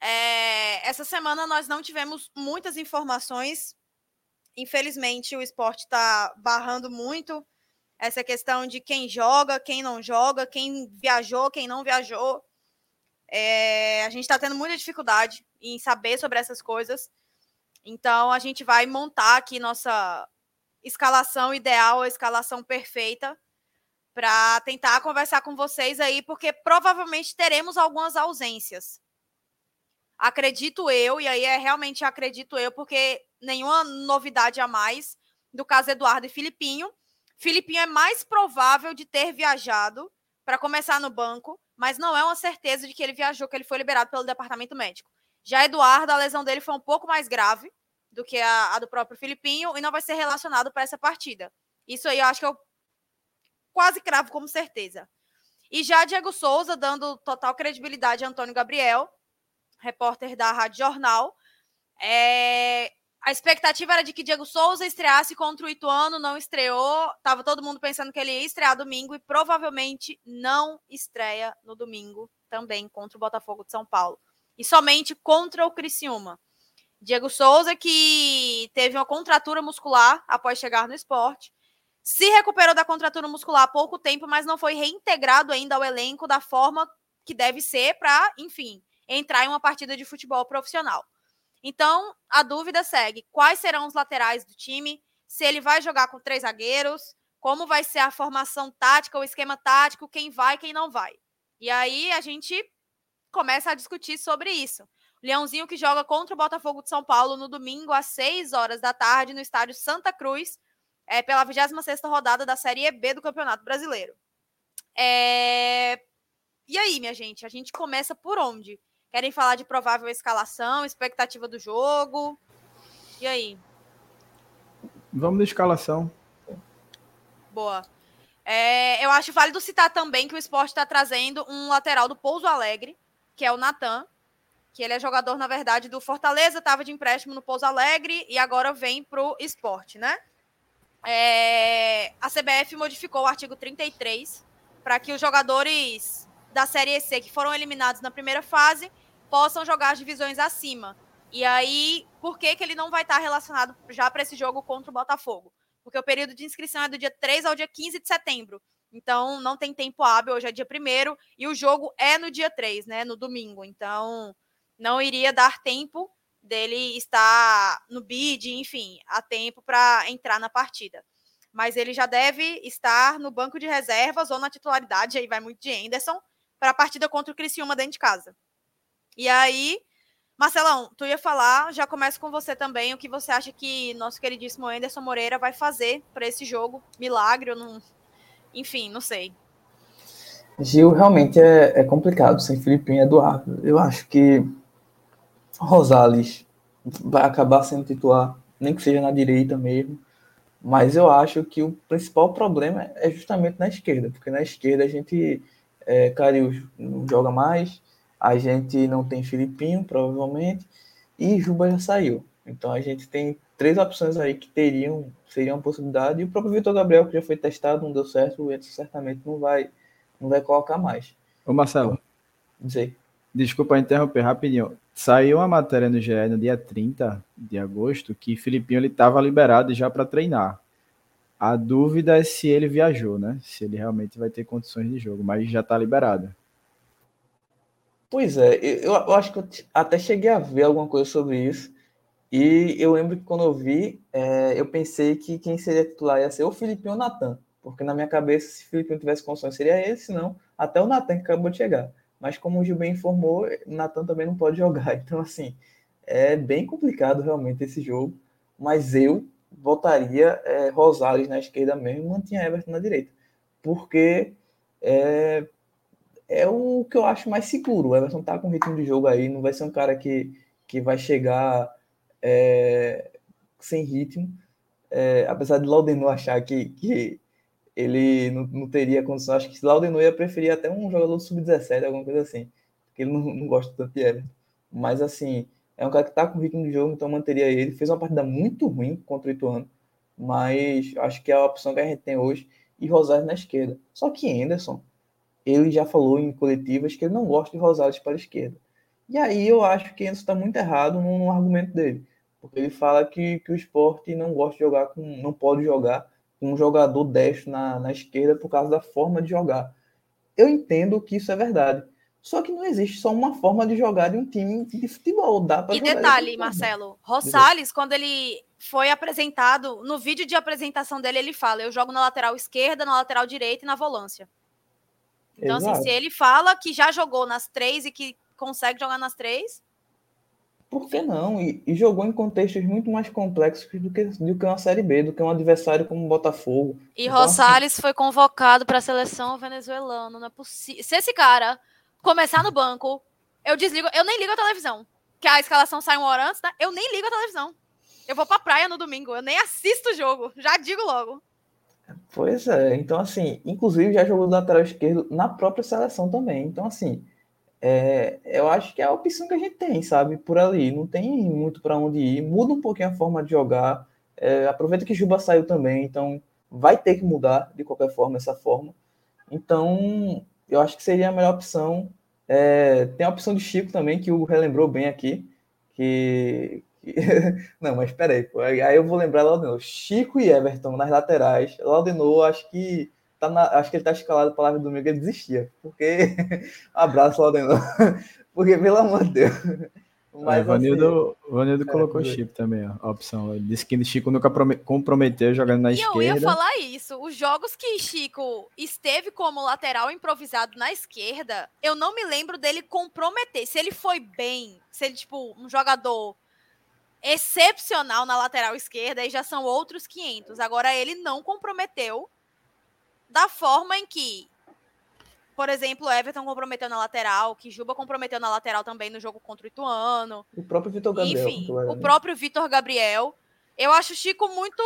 é, essa semana nós não tivemos muitas informações. Infelizmente, o esporte está barrando muito essa questão de quem joga, quem não joga, quem viajou, quem não viajou. É, a gente está tendo muita dificuldade em saber sobre essas coisas. Então, a gente vai montar aqui nossa escalação ideal, a escalação perfeita, para tentar conversar com vocês aí, porque provavelmente teremos algumas ausências. Acredito eu, e aí é realmente acredito eu, porque nenhuma novidade a mais do caso Eduardo e Filipinho. Filipinho é mais provável de ter viajado para começar no banco, mas não é uma certeza de que ele viajou, que ele foi liberado pelo departamento médico. Já Eduardo, a lesão dele foi um pouco mais grave do que a, a do próprio Filipinho e não vai ser relacionado para essa partida. Isso aí eu acho que eu quase cravo como certeza. E já Diego Souza dando total credibilidade a Antônio Gabriel, repórter da Rádio Jornal. É... A expectativa era de que Diego Souza estreasse contra o Ituano, não estreou. Tava todo mundo pensando que ele ia estrear domingo e provavelmente não estreia no domingo também contra o Botafogo de São Paulo. E somente contra o Criciúma. Diego Souza, que teve uma contratura muscular após chegar no esporte, se recuperou da contratura muscular há pouco tempo, mas não foi reintegrado ainda ao elenco da forma que deve ser para, enfim, entrar em uma partida de futebol profissional. Então, a dúvida segue: quais serão os laterais do time? Se ele vai jogar com três zagueiros, como vai ser a formação tática, o esquema tático, quem vai, quem não vai. E aí a gente começa a discutir sobre isso. Leãozinho que joga contra o Botafogo de São Paulo no domingo às 6 horas da tarde no estádio Santa Cruz, é, pela 26 rodada da Série B do Campeonato Brasileiro. É... E aí, minha gente, a gente começa por onde? Querem falar de provável escalação, expectativa do jogo? E aí? Vamos na escalação. Boa. É, eu acho válido citar também que o esporte está trazendo um lateral do Pouso Alegre, que é o Natan, que ele é jogador, na verdade, do Fortaleza, estava de empréstimo no Pouso Alegre e agora vem para o esporte, né? É, a CBF modificou o artigo 33 para que os jogadores da Série C que foram eliminados na primeira fase possam jogar as divisões acima. E aí, por que, que ele não vai estar relacionado já para esse jogo contra o Botafogo? Porque o período de inscrição é do dia 3 ao dia 15 de setembro. Então, não tem tempo hábil, hoje é dia 1 e o jogo é no dia 3, né? No domingo. Então, não iria dar tempo dele estar no bid, enfim, a tempo para entrar na partida. Mas ele já deve estar no banco de reservas ou na titularidade, aí vai muito de Anderson, para a partida contra o Criciúma dentro de casa. E aí, Marcelão, tu ia falar, já começo com você também, o que você acha que nosso queridíssimo Anderson Moreira vai fazer para esse jogo? Milagre ou não? Enfim, não sei. Gil, realmente é, é complicado sem Filipinho e Eduardo. Eu acho que Rosales vai acabar sendo titular, nem que seja na direita mesmo. Mas eu acho que o principal problema é justamente na esquerda, porque na esquerda a gente. É, Carius não joga mais, a gente não tem Filipinho, provavelmente, e Juba já saiu. Então a gente tem três opções aí que teriam, seriam uma possibilidade, e o próprio Vitor Gabriel, que já foi testado, não deu certo, o Edson certamente não vai, não vai colocar mais. Ô Marcelo. Dizer. Desculpa interromper rapidinho. Saiu uma matéria no GE no dia 30 de agosto que Filipinho ele estava liberado já para treinar. A dúvida é se ele viajou, né? Se ele realmente vai ter condições de jogo, mas já está liberado. Pois é, eu, eu acho que eu até cheguei a ver alguma coisa sobre isso. E eu lembro que quando eu vi, é, eu pensei que quem seria titular ia ser o Felipe ou o Natan. Porque na minha cabeça, se o Felipe não tivesse condições, seria ele, senão até o Natan que acabou de chegar. Mas como o Gil bem informou, o Natan também não pode jogar. Então, assim, é bem complicado realmente esse jogo. Mas eu votaria é, Rosales na esquerda mesmo e mantinha Everton na direita. Porque é, é o que eu acho mais seguro. O Everton tá com ritmo de jogo aí, não vai ser um cara que, que vai chegar é, sem ritmo. É, apesar de Laudenor achar que, que ele não, não teria condição, acho que Laudenor ia preferir até um jogador sub-17, alguma coisa assim, porque ele não, não gosta tanto de Everton. Mas assim, é um cara que está com ritmo de jogo, então manteria ele. Fez uma partida muito ruim contra o Ituano, mas acho que é a opção que a gente tem hoje. E Rosário na esquerda. Só que Anderson, ele já falou em coletivas que ele não gosta de Rosário para a esquerda. E aí eu acho que Anderson está muito errado no, no argumento dele porque ele fala que, que o esporte não gosta de jogar com, não pode jogar com um jogador destro na, na esquerda por causa da forma de jogar. Eu entendo que isso é verdade. Só que não existe só uma forma de jogar de um time de futebol. Dá pra e detalhe, Marcelo, Rosales, quando ele foi apresentado, no vídeo de apresentação dele, ele fala: eu jogo na lateral esquerda, na lateral direita e na volância. Então, assim, se ele fala que já jogou nas três e que consegue jogar nas três, por que não? E, e, jogou em contextos muito mais complexos do que, do que uma Série B, do que um adversário como o Botafogo. E então, Rosales assim... foi convocado para a seleção venezuelana. Não é possível. Se esse cara começar no banco, eu desligo. Eu nem ligo a televisão. Que a escalação sai uma hora antes, né? Eu nem ligo a televisão. Eu vou pra praia no domingo. Eu nem assisto o jogo. Já digo logo. Pois é. Então, assim, inclusive já jogou do lateral esquerdo na própria seleção também. Então, assim é, eu acho que é a opção que a gente tem, sabe? Por ali. Não tem muito para onde ir. Muda um pouquinho a forma de jogar. É, aproveita que Juba saiu também, então vai ter que mudar de qualquer forma essa forma. Então, eu acho que seria a melhor opção. É, tem a opção de Chico também, que o relembrou bem aqui. Que. Não, mas peraí, pô. Aí eu vou lembrar lá de novo. Chico e Everton nas laterais. Laudenor, acho que tá na, acho que ele tá escalado para live domingo, ele desistia. Porque. Abraço, Laudenor. Porque, pelo amor de Deus. Mas, é, Vanildo, assim, Vanildo é, colocou é, chip também, ó, a opção. Ele disse que Chico nunca comprometeu jogando na e esquerda. Eu ia falar isso. Os jogos que Chico esteve como lateral improvisado na esquerda, eu não me lembro dele comprometer. Se ele foi bem, se ele, tipo, um jogador excepcional na lateral esquerda, aí já são outros 500. Agora, ele não comprometeu da forma em que, por exemplo, Everton comprometeu na lateral, que Juba comprometeu na lateral também no jogo contra o Ituano. O próprio Vitor Gabriel. Enfim, o próprio Vitor Gabriel. Eu acho o Chico muito.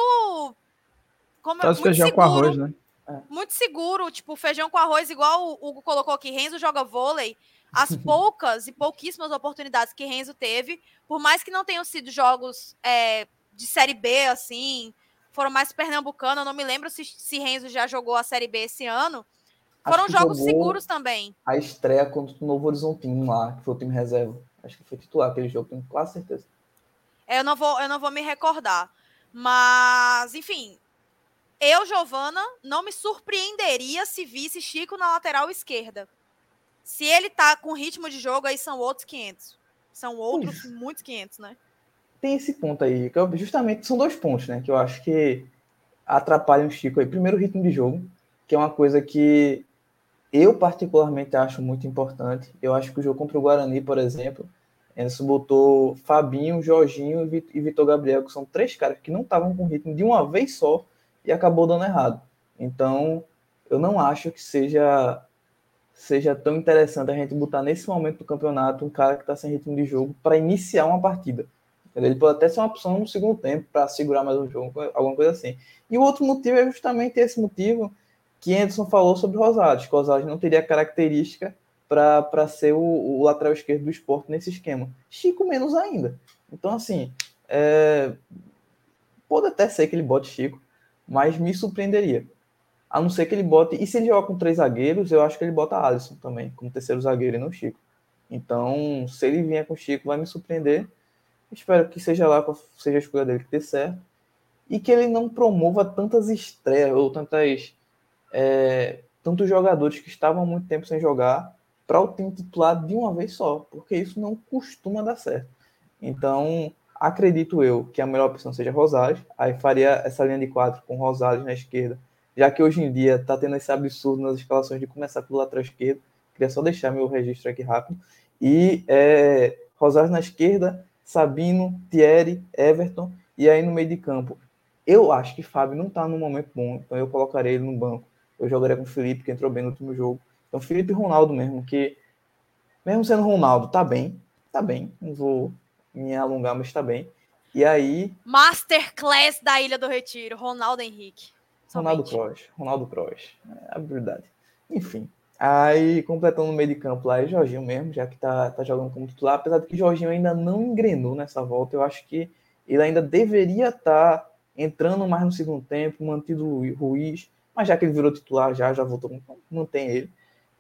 Como, Faz muito feijão seguro, com arroz, né? É. Muito seguro, tipo, feijão com arroz, igual o Hugo colocou aqui. Renzo joga vôlei. As poucas e pouquíssimas oportunidades que Renzo teve, por mais que não tenham sido jogos é, de Série B, assim, foram mais pernambucano. Eu não me lembro se, se Renzo já jogou a Série B esse ano. Foram jogos seguros também. A estreia contra o Novo Horizontino lá, que foi o time reserva. Acho que foi titular aquele jogo, tenho quase certeza. É, eu não vou, eu não vou me recordar. Mas, enfim, eu, Giovana, não me surpreenderia se visse Chico na lateral esquerda. Se ele tá com ritmo de jogo, aí são outros 500. São outros Uf. muitos 500, né? tem esse ponto aí, que eu, justamente são dois pontos, né? Que eu acho que atrapalham o Chico aí. Primeiro, o ritmo de jogo, que é uma coisa que eu particularmente acho muito importante. Eu acho que o jogo contra o Guarani, por exemplo, Enzo botou Fabinho, Jorginho e Vitor Gabriel, que são três caras que não estavam com ritmo de uma vez só e acabou dando errado. Então, eu não acho que seja seja tão interessante a gente botar nesse momento do campeonato um cara que está sem ritmo de jogo para iniciar uma partida. Ele pode até ser uma opção no segundo tempo para segurar mais o jogo, alguma coisa assim. E o outro motivo é justamente esse motivo que Anderson falou sobre Rosales, que Rosales não teria característica para ser o, o, lateral esquerdo do esporte nesse esquema. Chico menos ainda. Então, assim, é... pode até ser que ele bote Chico, mas me surpreenderia. A não ser que ele bote. E se ele jogar com três zagueiros, eu acho que ele bota Alisson também, como terceiro zagueiro e não Chico. Então, se ele vier com Chico, vai me surpreender. Espero que seja lá, seja a escolha dele que dê certo. E que ele não promova tantas estreias ou tantas. É, tantos jogadores que estavam há muito tempo sem jogar para o time titular de uma vez só, porque isso não costuma dar certo. Então, acredito eu que a melhor opção seja Rosales, aí faria essa linha de quatro com Rosales na esquerda, já que hoje em dia está tendo esse absurdo nas escalações de começar pelo lateral esquerdo, queria só deixar meu registro aqui rápido, e é, Rosales na esquerda, Sabino, Thierry, Everton, e aí no meio de campo. Eu acho que Fábio não está num momento bom, então eu colocarei ele no banco. Eu jogaria com o Felipe, que entrou bem no último jogo. Então, Felipe e Ronaldo mesmo, que mesmo sendo Ronaldo, tá bem, tá bem. Não vou me alongar, mas tá bem. E aí. Masterclass da Ilha do Retiro, Ronaldo Henrique. Ronaldo Cross, Ronaldo Cross. É a verdade. Enfim. Aí, completando no meio de campo lá, é Jorginho mesmo, já que tá, tá jogando como titular. Apesar de que Jorginho ainda não engrenou nessa volta, eu acho que ele ainda deveria estar tá entrando mais no segundo tempo, mantido o Ruiz, mas já que ele virou titular, já, já voltou, mantém ele.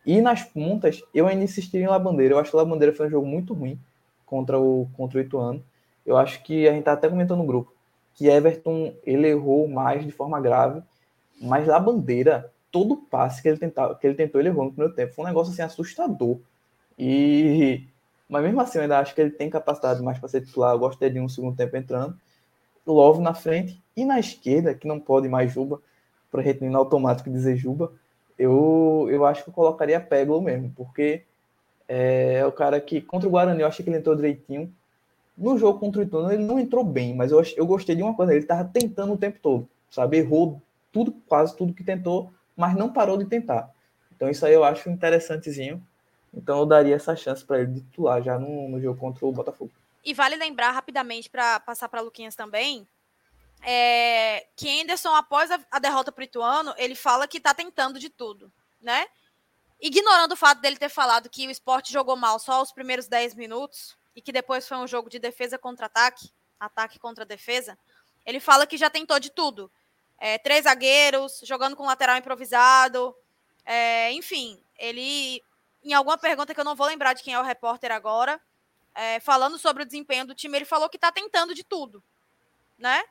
E nas pontas, eu ainda insistiria em Labandeira. Eu acho que o Labandeira foi um jogo muito ruim contra o, contra o Ituano. Eu acho que a gente tá até comentando no grupo que Everton ele errou mais de forma grave, mas Labandeira, todo passe que ele, tentava, que ele tentou, ele errou no primeiro tempo. Foi um negócio assim assustador. E mas mesmo assim, eu ainda acho que ele tem capacidade mais para ser titular. Eu gosto de um segundo tempo entrando. Love na frente e na esquerda, que não pode mais Juba, para retenir automático dizer Juba, eu, eu acho que eu colocaria Peglo mesmo, porque é, é, o cara que, contra o Guarani, eu achei que ele entrou direitinho. No jogo contra o Ituano, ele não entrou bem, mas eu, eu gostei de uma coisa, ele estava tentando o tempo todo, sabe? Errou tudo, quase tudo que tentou, mas não parou de tentar. Então isso aí eu acho interessantezinho. Então eu daria essa chance para ele titular já no, no jogo contra o Botafogo. E vale lembrar rapidamente para passar para Luquinhas também, é, que Anderson, após a, a derrota para o Ituano, ele fala que está tentando de tudo, né? Ignorando o fato dele ter falado que o esporte jogou mal só os primeiros 10 minutos e que depois foi um jogo de defesa contra ataque, ataque contra defesa, ele fala que já tentou de tudo. É, três zagueiros, jogando com lateral improvisado, é, enfim, ele, em alguma pergunta que eu não vou lembrar de quem é o repórter agora, é, falando sobre o desempenho do time, ele falou que está tentando de tudo, né?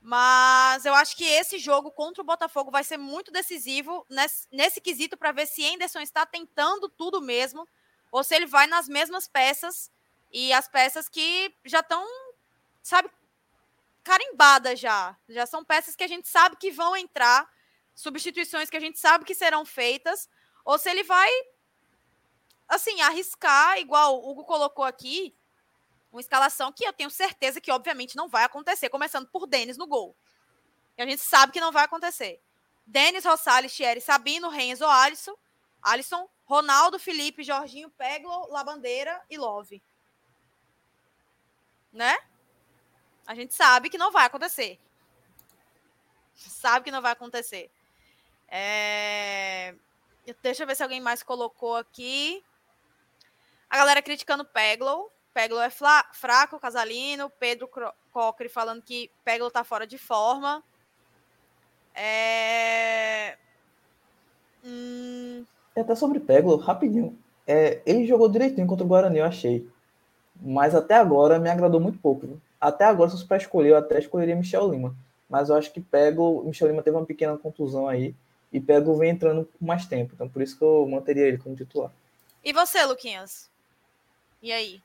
Mas eu acho que esse jogo contra o Botafogo vai ser muito decisivo nesse, nesse quesito para ver se Anderson está tentando tudo mesmo ou se ele vai nas mesmas peças e as peças que já estão, sabe, carimbadas já. Já são peças que a gente sabe que vão entrar, substituições que a gente sabe que serão feitas, ou se ele vai, assim, arriscar, igual o Hugo colocou aqui, uma escalação que eu tenho certeza que, obviamente, não vai acontecer, começando por Denis no gol. E a gente sabe que não vai acontecer. Denis, Rosales, Thierry, Sabino, Renzo, Alisson, Alisson, Ronaldo, Felipe, Jorginho, Peglo, Labandeira e Love. Né? A gente sabe que não vai acontecer. Sabe que não vai acontecer. É... Deixa eu ver se alguém mais colocou aqui. A galera criticando Peglo. Peglo é fraco, Casalino. Pedro Cocre falando que Peglo tá fora de forma. É... Hum... Até sobre Peglo, rapidinho. É, ele jogou direitinho contra o Guarani, eu achei. Mas até agora me agradou muito pouco. Viu? Até agora, se fosse para escolher, eu até escolheria Michel Lima. Mas eu acho que Pego, Michel Lima teve uma pequena contusão aí. E Pego vem entrando com mais tempo. Então por isso que eu manteria ele como titular. E você, Luquinhas? E aí?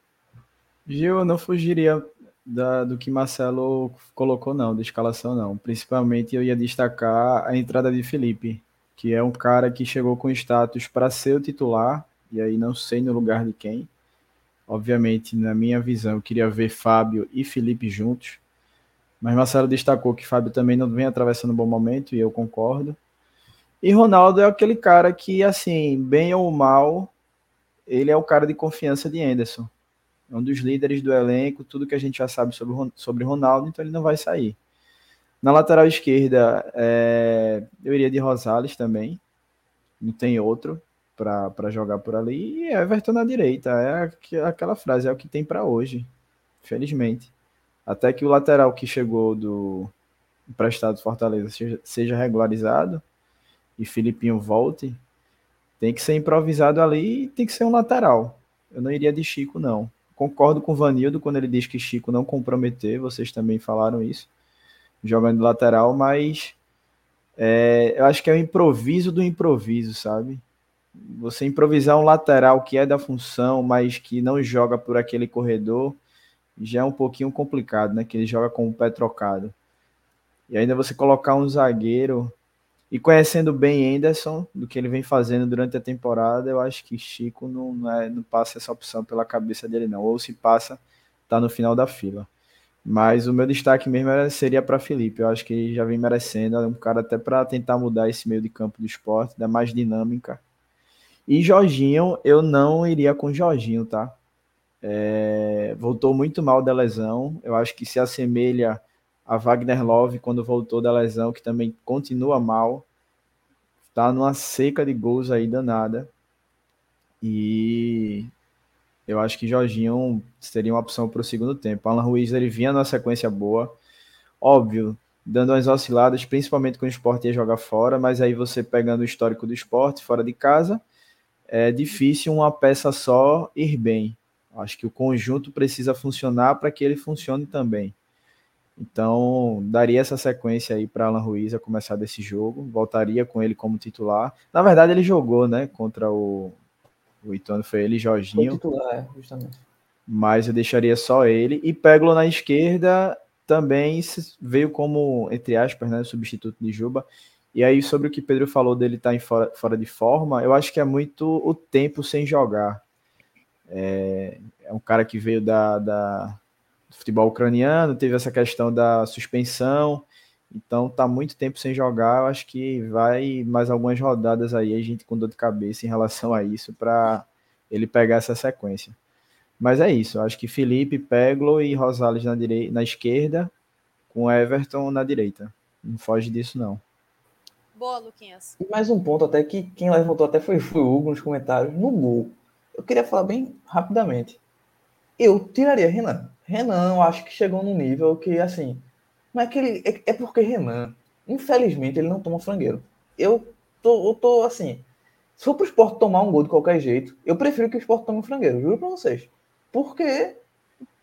Gil, eu não fugiria da, do que Marcelo colocou, não, da escalação, não. Principalmente eu ia destacar a entrada de Felipe, que é um cara que chegou com status para ser o titular, e aí não sei no lugar de quem. Obviamente, na minha visão, eu queria ver Fábio e Felipe juntos, mas Marcelo destacou que Fábio também não vem atravessando um bom momento, e eu concordo. E Ronaldo é aquele cara que, assim, bem ou mal, ele é o cara de confiança de Anderson é um dos líderes do elenco, tudo que a gente já sabe sobre, sobre Ronaldo, então ele não vai sair. Na lateral esquerda, é, eu iria de Rosales também, não tem outro para jogar por ali, e Everton na direita, é aquela frase, é o que tem para hoje, felizmente. Até que o lateral que chegou do emprestado Fortaleza seja, seja regularizado e Filipinho volte, tem que ser improvisado ali e tem que ser um lateral. Eu não iria de Chico, não. Concordo com o Vanildo quando ele diz que Chico não comprometer, vocês também falaram isso, jogando lateral, mas é, eu acho que é o improviso do improviso, sabe? Você improvisar um lateral que é da função, mas que não joga por aquele corredor, já é um pouquinho complicado, né? Que ele joga com o pé trocado. E ainda você colocar um zagueiro e conhecendo bem Anderson, do que ele vem fazendo durante a temporada, eu acho que Chico não, não, é, não passa essa opção pela cabeça dele, não. Ou se passa, tá no final da fila. Mas o meu destaque mesmo seria para Felipe. Eu acho que ele já vem merecendo. É um cara até para tentar mudar esse meio de campo do esporte, dar mais dinâmica. E Jorginho, eu não iria com Jorginho, tá? É, voltou muito mal da lesão. Eu acho que se assemelha a Wagner Love quando voltou da lesão, que também continua mal. Tá numa seca de gols aí danada. E eu acho que Jorginho seria uma opção para o segundo tempo. Alan Ruiz ele vinha numa sequência boa, óbvio, dando umas osciladas, principalmente quando o esporte ia jogar fora, mas aí você pegando o histórico do esporte fora de casa, é difícil uma peça só ir bem. Acho que o conjunto precisa funcionar para que ele funcione também. Então, daria essa sequência aí para Alan Ruiz a começar desse jogo, voltaria com ele como titular. Na verdade, ele jogou, né, contra o, o Ituano foi ele, Jorginho. Foi titular, é, justamente. Mas eu deixaria só ele. E Peglo na esquerda também veio como, entre aspas, né, substituto de Juba. E aí, sobre o que Pedro falou dele estar tá fora, fora de forma, eu acho que é muito o tempo sem jogar. É, é um cara que veio da, da, do futebol ucraniano, teve essa questão da suspensão, então tá muito tempo sem jogar. Eu acho que vai mais algumas rodadas aí, a gente com dor de cabeça em relação a isso, para ele pegar essa sequência. Mas é isso, eu acho que Felipe, Peglo e Rosales na, direita, na esquerda, com Everton na direita. Não foge disso, não. Boa, Luquinhas. E mais um ponto até que quem levantou até foi, foi o Hugo nos comentários. No gol, eu queria falar bem rapidamente. Eu tiraria Renan. Renan, eu acho que chegou num nível que, assim, não é que ele. É, é porque Renan, infelizmente, ele não toma frangueiro. Eu tô, eu tô assim. Se for pro esporte tomar um gol de qualquer jeito, eu prefiro que o esporte tome um frangueiro, juro pra vocês. Porque,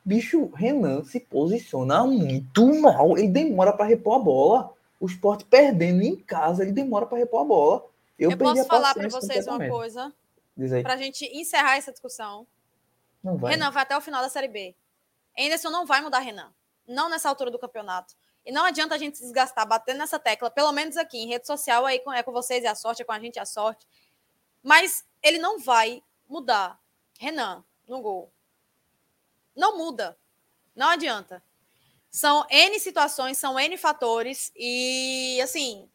bicho, Renan se posiciona muito mal. Ele demora para repor a bola. O esporte perdendo em casa, ele demora para repor a bola. Eu, eu posso falar para vocês uma coisa? Aí. Pra gente encerrar essa discussão. Não vai. Renan vai até o final da Série B. Anderson não vai mudar Renan não nessa altura do campeonato. E não adianta a gente se desgastar batendo nessa tecla, pelo menos aqui em rede social, aí é com vocês e a sorte, é com a gente a sorte. Mas ele não vai mudar. Renan, no gol. Não muda. Não adianta. São N situações, são N fatores e, assim,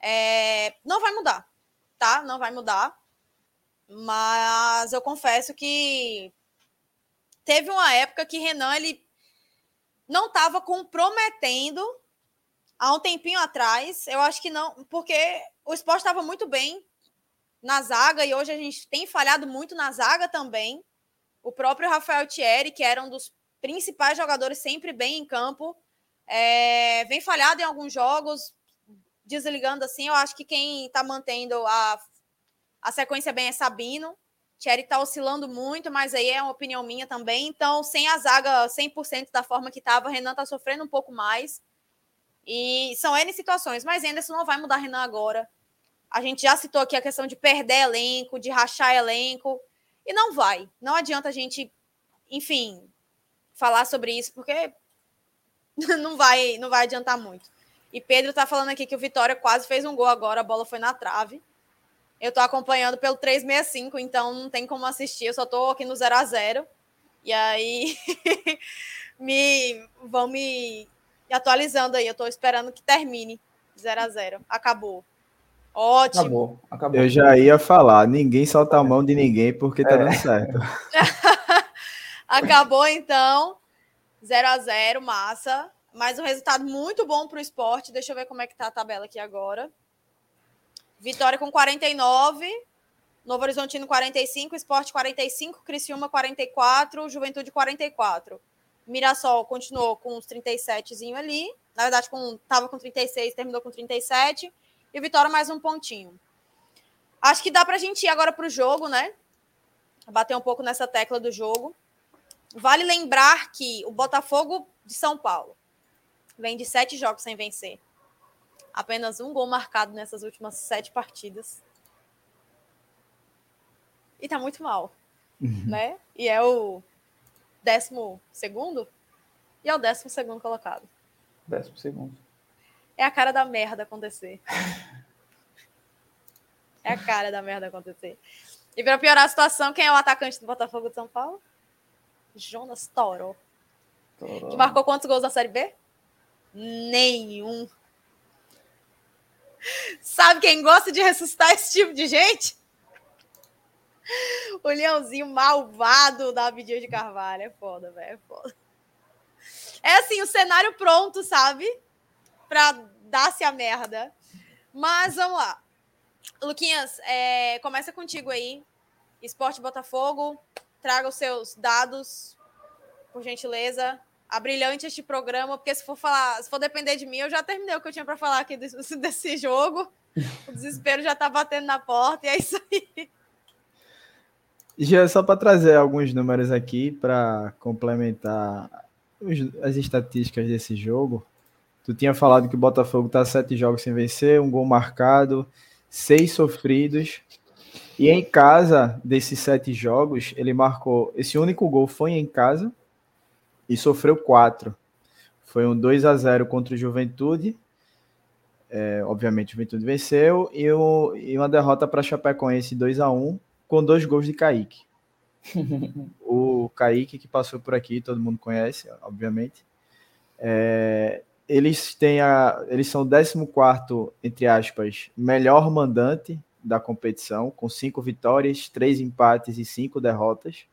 é, não vai mudar, tá? Não vai mudar. Mas eu confesso que teve uma época que Renan, ele não estava comprometendo há um tempinho atrás. Eu acho que não, porque o esporte estava muito bem na zaga e hoje a gente tem falhado muito na zaga também. O próprio Rafael Thierry, que era um dos principais jogadores sempre bem em campo, é, vem falhado em alguns jogos, desligando assim. Eu acho que quem está mantendo a, a sequência bem é Sabino. Thierry está oscilando muito, mas aí é uma opinião minha também. Então, sem a zaga 100% da forma que estava, Renan está sofrendo um pouco mais. E são N situações, mas isso não vai mudar Renan agora. A gente já citou aqui a questão de perder elenco, de rachar elenco, e não vai. Não adianta a gente, enfim, falar sobre isso, porque não vai, não vai adiantar muito. E Pedro está falando aqui que o Vitória quase fez um gol agora, a bola foi na trave. Eu tô acompanhando pelo 365, então não tem como assistir, eu só tô aqui no 0 a 0 E aí me vão me atualizando aí. Eu tô esperando que termine 0 a 0 Acabou. Ótimo. Acabou, acabou. Eu já ia falar, ninguém solta a mão de ninguém porque tá é. dando certo. Acabou então. 0 a 0 massa. Mas um resultado muito bom para o esporte. Deixa eu ver como é que tá a tabela aqui agora. Vitória com 49, Novo Horizontino 45, Esporte 45, Criciúma 44, Juventude 44. Mirassol continuou com uns 37zinho ali. Na verdade, com, tava com 36, terminou com 37. E Vitória mais um pontinho. Acho que dá para a gente ir agora para o jogo, né? Bater um pouco nessa tecla do jogo. Vale lembrar que o Botafogo de São Paulo vem de sete jogos sem vencer apenas um gol marcado nessas últimas sete partidas. e tá muito mal, uhum. né? E é o décimo segundo e é o décimo segundo colocado. Décimo segundo. É a cara da merda acontecer. é a cara da merda acontecer. E para piorar a situação, quem é o atacante do Botafogo de São Paulo? Jonas Toro. Toro. Que marcou quantos gols na Série B? Nenhum. Sabe quem gosta de ressuscitar esse tipo de gente? O leãozinho malvado da Abidia de Carvalho. É foda, velho. É foda. É assim, o cenário pronto, sabe? Pra dar-se a merda. Mas vamos lá. Luquinhas, é, começa contigo aí. Esporte Botafogo, traga os seus dados, por gentileza. Abrilhante este programa, porque se for falar, se for depender de mim, eu já terminei o que eu tinha para falar aqui desse, desse jogo. O desespero já tá batendo na porta e é isso aí. Já só para trazer alguns números aqui para complementar as estatísticas desse jogo. Tu tinha falado que o Botafogo tá sete jogos sem vencer, um gol marcado, seis sofridos. E em casa, desses sete jogos, ele marcou. Esse único gol foi em casa e sofreu quatro. Foi um 2 a 0 contra o Juventude. É, obviamente, o Juventude venceu. E, o, e uma derrota para Chapecoense 2 a 1 com dois gols de Kaique. o Kaique, que passou por aqui, todo mundo conhece, obviamente. É, eles têm a, eles são o 14, entre aspas, melhor mandante da competição, com cinco vitórias, três empates e cinco derrotas.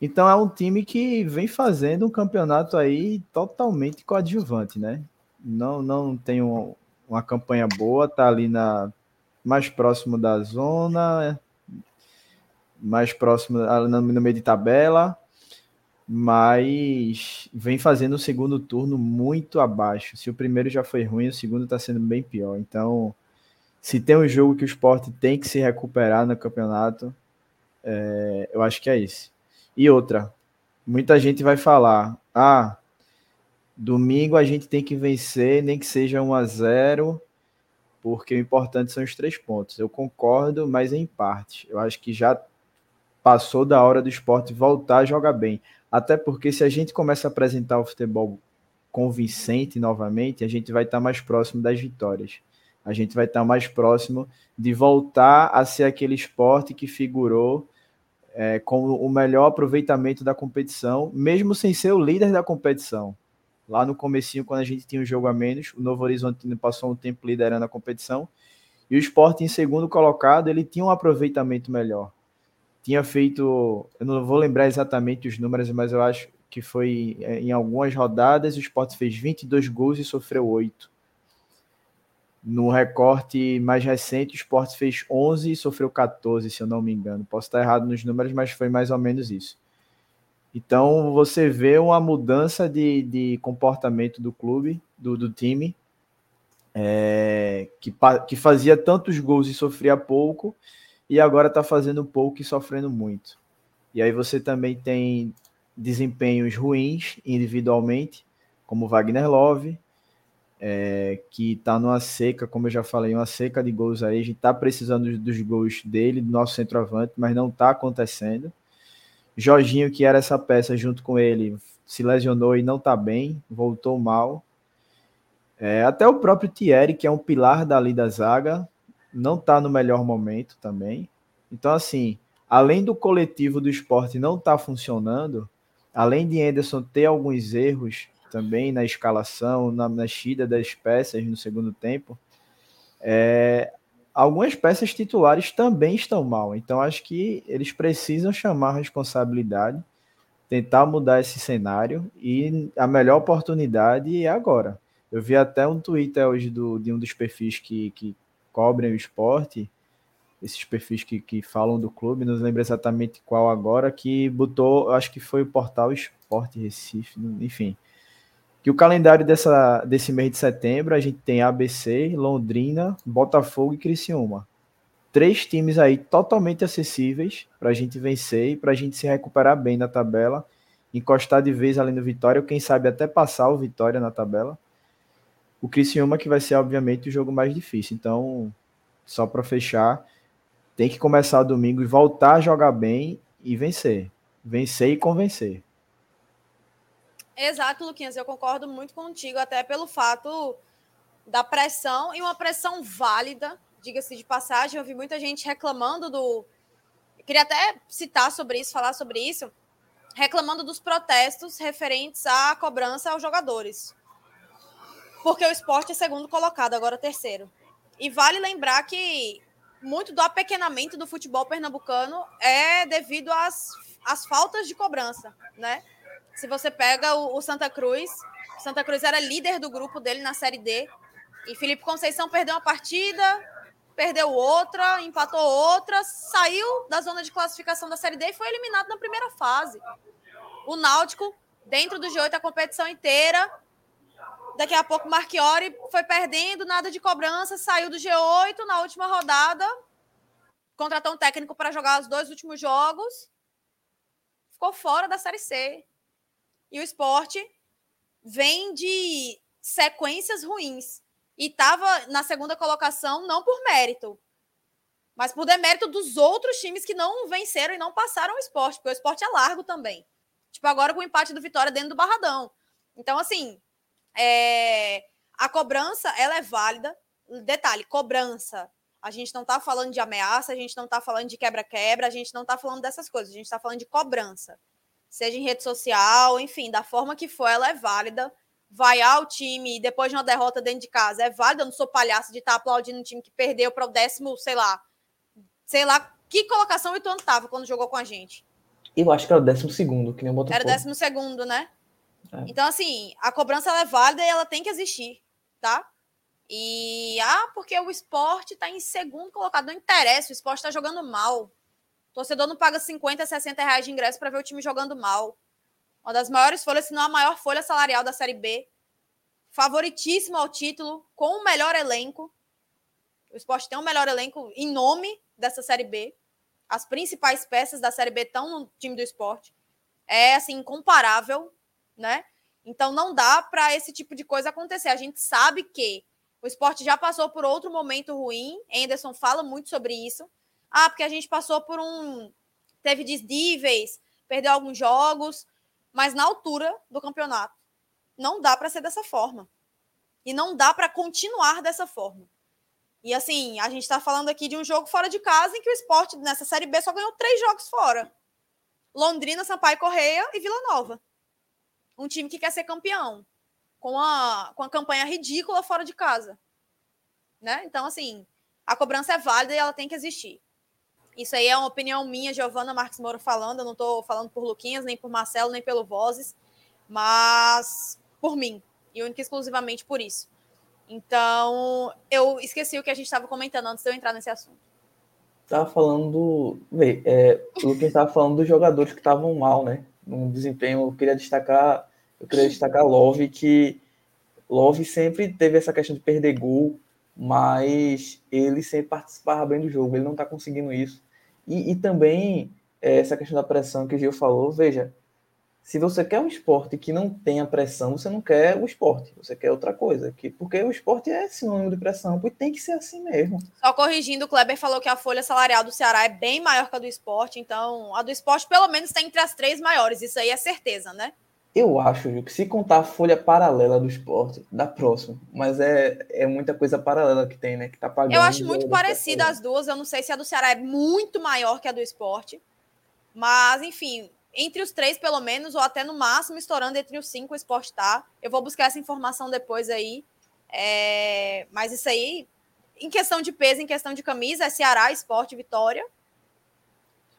Então é um time que vem fazendo um campeonato aí totalmente coadjuvante, né? Não, não tem um, uma campanha boa, tá ali na mais próximo da zona, mais próximo no meio de tabela, mas vem fazendo o segundo turno muito abaixo. Se o primeiro já foi ruim, o segundo está sendo bem pior. Então, se tem um jogo que o esporte tem que se recuperar no campeonato, é, eu acho que é esse. E outra, muita gente vai falar: ah, domingo a gente tem que vencer, nem que seja 1 a 0 porque o importante são os três pontos. Eu concordo, mas em parte. Eu acho que já passou da hora do esporte voltar a jogar bem. Até porque se a gente começa a apresentar o futebol convincente novamente, a gente vai estar mais próximo das vitórias. A gente vai estar mais próximo de voltar a ser aquele esporte que figurou é, com o melhor aproveitamento da competição, mesmo sem ser o líder da competição. Lá no comecinho, quando a gente tinha um jogo a menos, o Novo Horizonte passou um tempo liderando a competição, e o esporte em segundo colocado, ele tinha um aproveitamento melhor tinha feito, eu não vou lembrar exatamente os números, mas eu acho que foi é, em algumas rodadas, o Sport fez 22 gols e sofreu 8. No recorte mais recente, o Sport fez 11 e sofreu 14, se eu não me engano. Posso estar errado nos números, mas foi mais ou menos isso. Então você vê uma mudança de, de comportamento do clube, do, do time, é, que, que fazia tantos gols e sofria pouco, e agora está fazendo pouco e sofrendo muito. E aí você também tem desempenhos ruins individualmente, como Wagner Love, é, que está numa seca, como eu já falei, uma seca de gols aí. A gente está precisando dos gols dele, do nosso centroavante, mas não está acontecendo. Jorginho, que era essa peça junto com ele, se lesionou e não está bem, voltou mal. É, até o próprio Thierry, que é um pilar dali da zaga, não está no melhor momento também. Então, assim, além do coletivo do esporte não estar tá funcionando, além de Anderson ter alguns erros também na escalação, na mexida das peças no segundo tempo, é, algumas peças titulares também estão mal. Então, acho que eles precisam chamar a responsabilidade, tentar mudar esse cenário e a melhor oportunidade é agora. Eu vi até um Twitter hoje do, de um dos perfis que, que cobrem o esporte, esses perfis que, que falam do clube, não lembro exatamente qual agora, que botou, acho que foi o portal Esporte Recife, enfim. Que o calendário dessa, desse mês de setembro, a gente tem ABC, Londrina, Botafogo e Criciúma. Três times aí totalmente acessíveis para a gente vencer e para a gente se recuperar bem na tabela, encostar de vez ali no Vitória, ou quem sabe até passar o Vitória na tabela o Criciúma que vai ser, obviamente, o jogo mais difícil. Então, só para fechar, tem que começar domingo e voltar a jogar bem e vencer. Vencer e convencer. Exato, Luquinhas, eu concordo muito contigo, até pelo fato da pressão e uma pressão válida, diga-se de passagem. Eu vi muita gente reclamando do. Queria até citar sobre isso, falar sobre isso, reclamando dos protestos referentes à cobrança aos jogadores. Porque o esporte é segundo colocado, agora terceiro. E vale lembrar que muito do apequenamento do futebol pernambucano é devido às, às faltas de cobrança, né? Se você pega o, o Santa Cruz, Santa Cruz era líder do grupo dele na Série D, e Felipe Conceição perdeu uma partida, perdeu outra, empatou outra, saiu da zona de classificação da Série D e foi eliminado na primeira fase. O Náutico, dentro do G8, a competição inteira. Daqui a pouco, Marchiori foi perdendo, nada de cobrança, saiu do G8 na última rodada, contratou um técnico para jogar os dois últimos jogos, ficou fora da Série C. E o esporte vem de sequências ruins e estava na segunda colocação não por mérito, mas por demérito dos outros times que não venceram e não passaram o esporte, porque o esporte é largo também. Tipo, agora com o empate do Vitória dentro do Barradão. Então, assim, é... a cobrança, ela é válida. Detalhe, cobrança. A gente não está falando de ameaça, a gente não está falando de quebra-quebra, a gente não está falando dessas coisas, a gente está falando de cobrança. Seja em rede social, enfim, da forma que for, ela é válida vaiar o time depois de uma derrota dentro de casa é válido. Eu não sou palhaço de estar tá aplaudindo um time que perdeu para o décimo, sei lá, sei lá que colocação o Ituano estava quando jogou com a gente. Eu acho que era o décimo segundo, que nem o Botafogo. Era o décimo segundo, né? É. Então, assim, a cobrança é válida e ela tem que existir, tá? E, ah, porque o esporte está em segundo colocado. Não interessa, o esporte está jogando mal. Torcedor não paga 50, 60 reais de ingresso para ver o time jogando mal uma das maiores folhas, se não a maior folha salarial da Série B, favoritíssimo ao título, com o melhor elenco. O esporte tem o melhor elenco em nome dessa Série B. As principais peças da Série B estão no time do esporte. É, assim, incomparável, né? Então não dá para esse tipo de coisa acontecer. A gente sabe que o esporte já passou por outro momento ruim. Anderson fala muito sobre isso. Ah, porque a gente passou por um. Teve desníveis, perdeu alguns jogos, mas na altura do campeonato. Não dá para ser dessa forma. E não dá para continuar dessa forma. E assim, a gente está falando aqui de um jogo fora de casa em que o esporte nessa Série B só ganhou três jogos fora: Londrina, Sampaio Correia e Vila Nova. Um time que quer ser campeão, com a, com a campanha ridícula fora de casa. Né? Então, assim, a cobrança é válida e ela tem que existir. Isso aí é uma opinião minha, Giovana Marques Moura falando. Eu não estou falando por Luquinhas, nem por Marcelo, nem pelo Vozes, mas por mim. E única e exclusivamente por isso. Então, eu esqueci o que a gente estava comentando antes de eu entrar nesse assunto. Estava falando do. Vê, é, o Luquinhas estava falando dos jogadores que estavam mal, né? No desempenho, eu queria destacar. Eu queria destacar Love, que Love sempre teve essa questão de perder gol, mas ele sempre participava bem do jogo. Ele não está conseguindo isso. E, e também é, essa questão da pressão que o Gil falou, veja, se você quer um esporte que não tenha pressão, você não quer o esporte, você quer outra coisa. Que, porque o esporte é sinônimo de pressão, e tem que ser assim mesmo. Só corrigindo, o Kleber falou que a folha salarial do Ceará é bem maior que a do esporte, então a do esporte pelo menos está entre as três maiores, isso aí é certeza, né? Eu acho, Gil, que se contar a folha paralela do esporte, dá próximo. Mas é, é muita coisa paralela que tem, né? Que tá pagando. Eu acho muito parecida as duas. Eu não sei se a do Ceará é muito maior que a do esporte. Mas, enfim, entre os três, pelo menos, ou até no máximo, estourando entre os cinco, o esporte tá. Eu vou buscar essa informação depois aí. É... Mas isso aí, em questão de peso, em questão de camisa, é Ceará, esporte, vitória.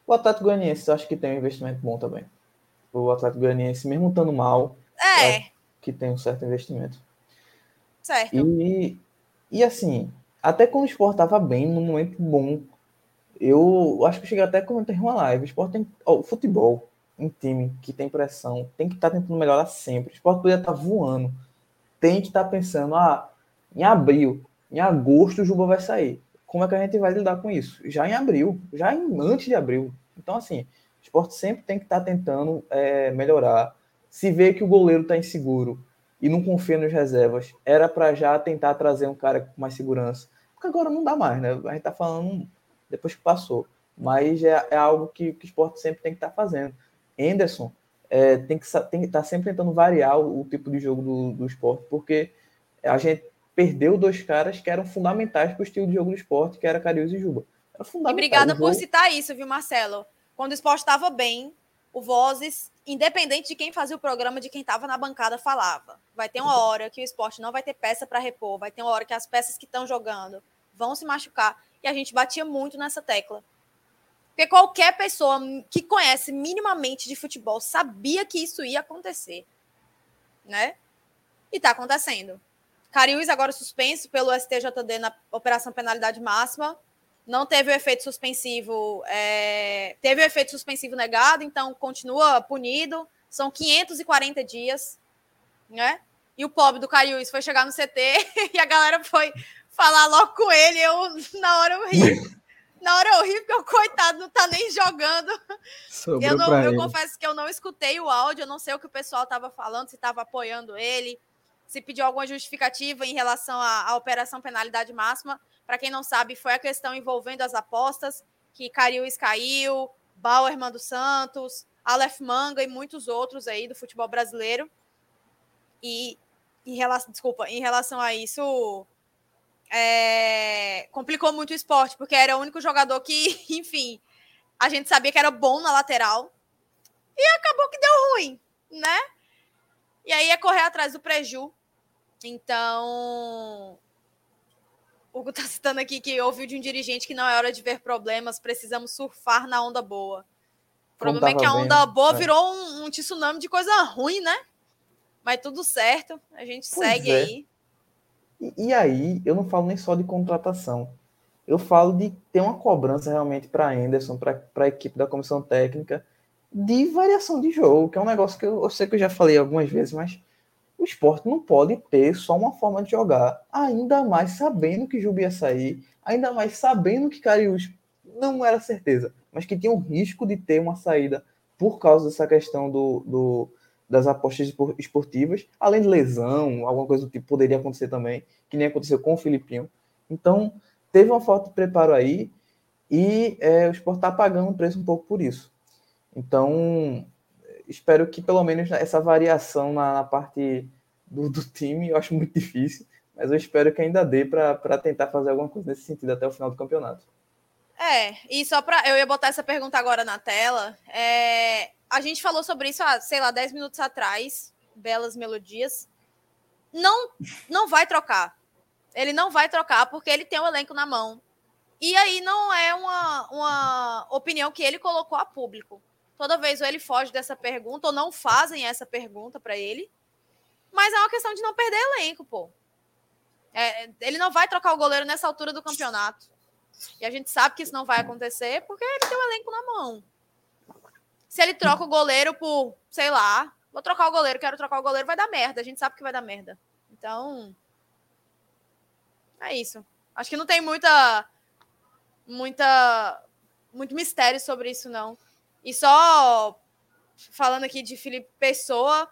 O Atlético Goianiense, acho que tem um investimento bom também o Atlético Goianiense, mesmo estando mal, é. é que tem um certo investimento. Certo. E, e assim, até quando o Sport estava bem, num momento bom, eu acho que eu cheguei até quando tem uma live. O Sport tem. Oh, futebol, um time que tem pressão, tem que estar tá tentando melhorar sempre. O Sport podia estar tá voando. Tem que estar tá pensando, ah, em abril, em agosto o Juba vai sair. Como é que a gente vai lidar com isso? Já em abril, já em, antes de abril. Então, assim, esporte sempre tem que estar tá tentando é, melhorar. Se vê que o goleiro está inseguro e não confia nos reservas, era para já tentar trazer um cara com mais segurança. Porque agora não dá mais, né? A gente está falando depois que passou. Mas é, é algo que, que, o esporte sempre tem que estar tá fazendo. Anderson é, tem que estar tá sempre tentando variar o, o, tipo de jogo do, do esporte, porque a gente perdeu dois caras que eram fundamentais para o estilo de jogo do esporte, que era Carius e Juba. e obrigada por citar isso, viu, Marcelo? Quando o esporte estava bem, o Vozes, independente de quem fazia o programa, de quem estava na bancada, falava. Vai ter uma hora que o esporte não vai ter peça para repor, vai ter uma hora que as peças que estão jogando vão se machucar. E a gente batia muito nessa tecla. Porque qualquer pessoa que conhece minimamente de futebol sabia que isso ia acontecer. Né? E está acontecendo. Cariús agora suspenso pelo STJD na operação penalidade máxima. Não teve o efeito suspensivo, é... teve o efeito suspensivo negado, então continua punido. São 540 dias, né? E o pobre do Cariús foi chegar no CT e a galera foi falar logo com ele. Eu, na hora, eu ri. Na hora eu ri, porque o coitado não tá nem jogando. Sobrou eu não, eu confesso que eu não escutei o áudio, eu não sei o que o pessoal estava falando, se estava apoiando ele, se pediu alguma justificativa em relação à, à operação penalidade máxima. Para quem não sabe, foi a questão envolvendo as apostas, que Cariús caiu, Bauerman dos Santos, Aleph Manga e muitos outros aí do futebol brasileiro. E em relação, desculpa, em relação a isso, é, complicou muito o esporte, porque era o único jogador que, enfim, a gente sabia que era bom na lateral. E acabou que deu ruim, né? E aí é correr atrás do preju. Então, o Hugo está citando aqui que ouviu de um dirigente que não é hora de ver problemas, precisamos surfar na onda boa. O problema é que a onda bem, boa é. virou um, um, tsunami de coisa ruim, né? Mas tudo certo, a gente pois segue é. aí. E, e, aí, eu não falo nem só de contratação. Eu falo de ter uma cobrança realmente para Anderson, para a equipe da comissão técnica, de variação de jogo, que é um negócio que eu, eu sei que eu já falei algumas vezes, mas esporte não pode ter só uma forma de jogar, ainda mais sabendo que Jubi ia sair, ainda mais sabendo que Cariús não era certeza, mas que tinha um risco de ter uma saída por causa dessa questão do, do das apostas esportivas, além de lesão, alguma coisa do tipo poderia acontecer também, que nem aconteceu com o Filipinho. Então, teve uma falta de preparo aí e é, o esporte está pagando um preço um pouco por isso. Então, espero que pelo menos essa variação na, na parte do, do, time, eu acho muito difícil, mas eu espero que ainda dê para tentar fazer alguma coisa nesse sentido até o final do campeonato. É, e só para. Eu ia botar essa pergunta agora na tela. É, a gente falou sobre isso há, sei lá, 10 minutos atrás. Belas melodias. Não, não vai trocar. Ele não vai trocar porque ele tem o elenco na mão. E aí não é uma, uma opinião que ele colocou a público. Toda vez ou ele foge dessa pergunta, ou não fazem essa pergunta para ele. Mas é uma questão de não perder elenco, pô. É, ele não vai trocar o goleiro nessa altura do campeonato. E a gente sabe que isso não vai acontecer porque ele tem o elenco na mão. Se ele troca o goleiro por, sei lá, vou trocar o goleiro, quero trocar o goleiro, vai dar merda. A gente sabe que vai dar merda. Então. É isso. Acho que não tem muita. Muita. Muito mistério sobre isso, não. E só falando aqui de Felipe Pessoa,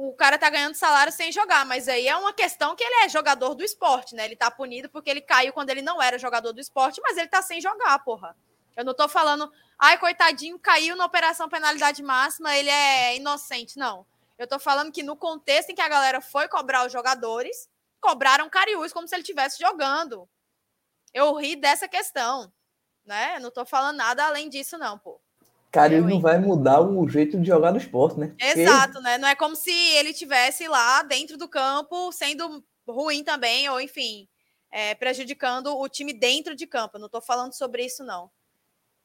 o cara tá ganhando salário sem jogar, mas aí é uma questão que ele é jogador do esporte, né? Ele tá punido porque ele caiu quando ele não era jogador do esporte, mas ele tá sem jogar, porra. Eu não tô falando, ai, coitadinho, caiu na operação penalidade máxima, ele é inocente, não. Eu tô falando que no contexto em que a galera foi cobrar os jogadores, cobraram Cariús como se ele estivesse jogando. Eu ri dessa questão, né? Eu não tô falando nada além disso, não, pô. Cara, ele não vai mudar o jeito de jogar no esporte, né? Exato, Porque... né? Não é como se ele tivesse lá dentro do campo sendo ruim também, ou enfim, é, prejudicando o time dentro de campo. Eu não tô falando sobre isso, não.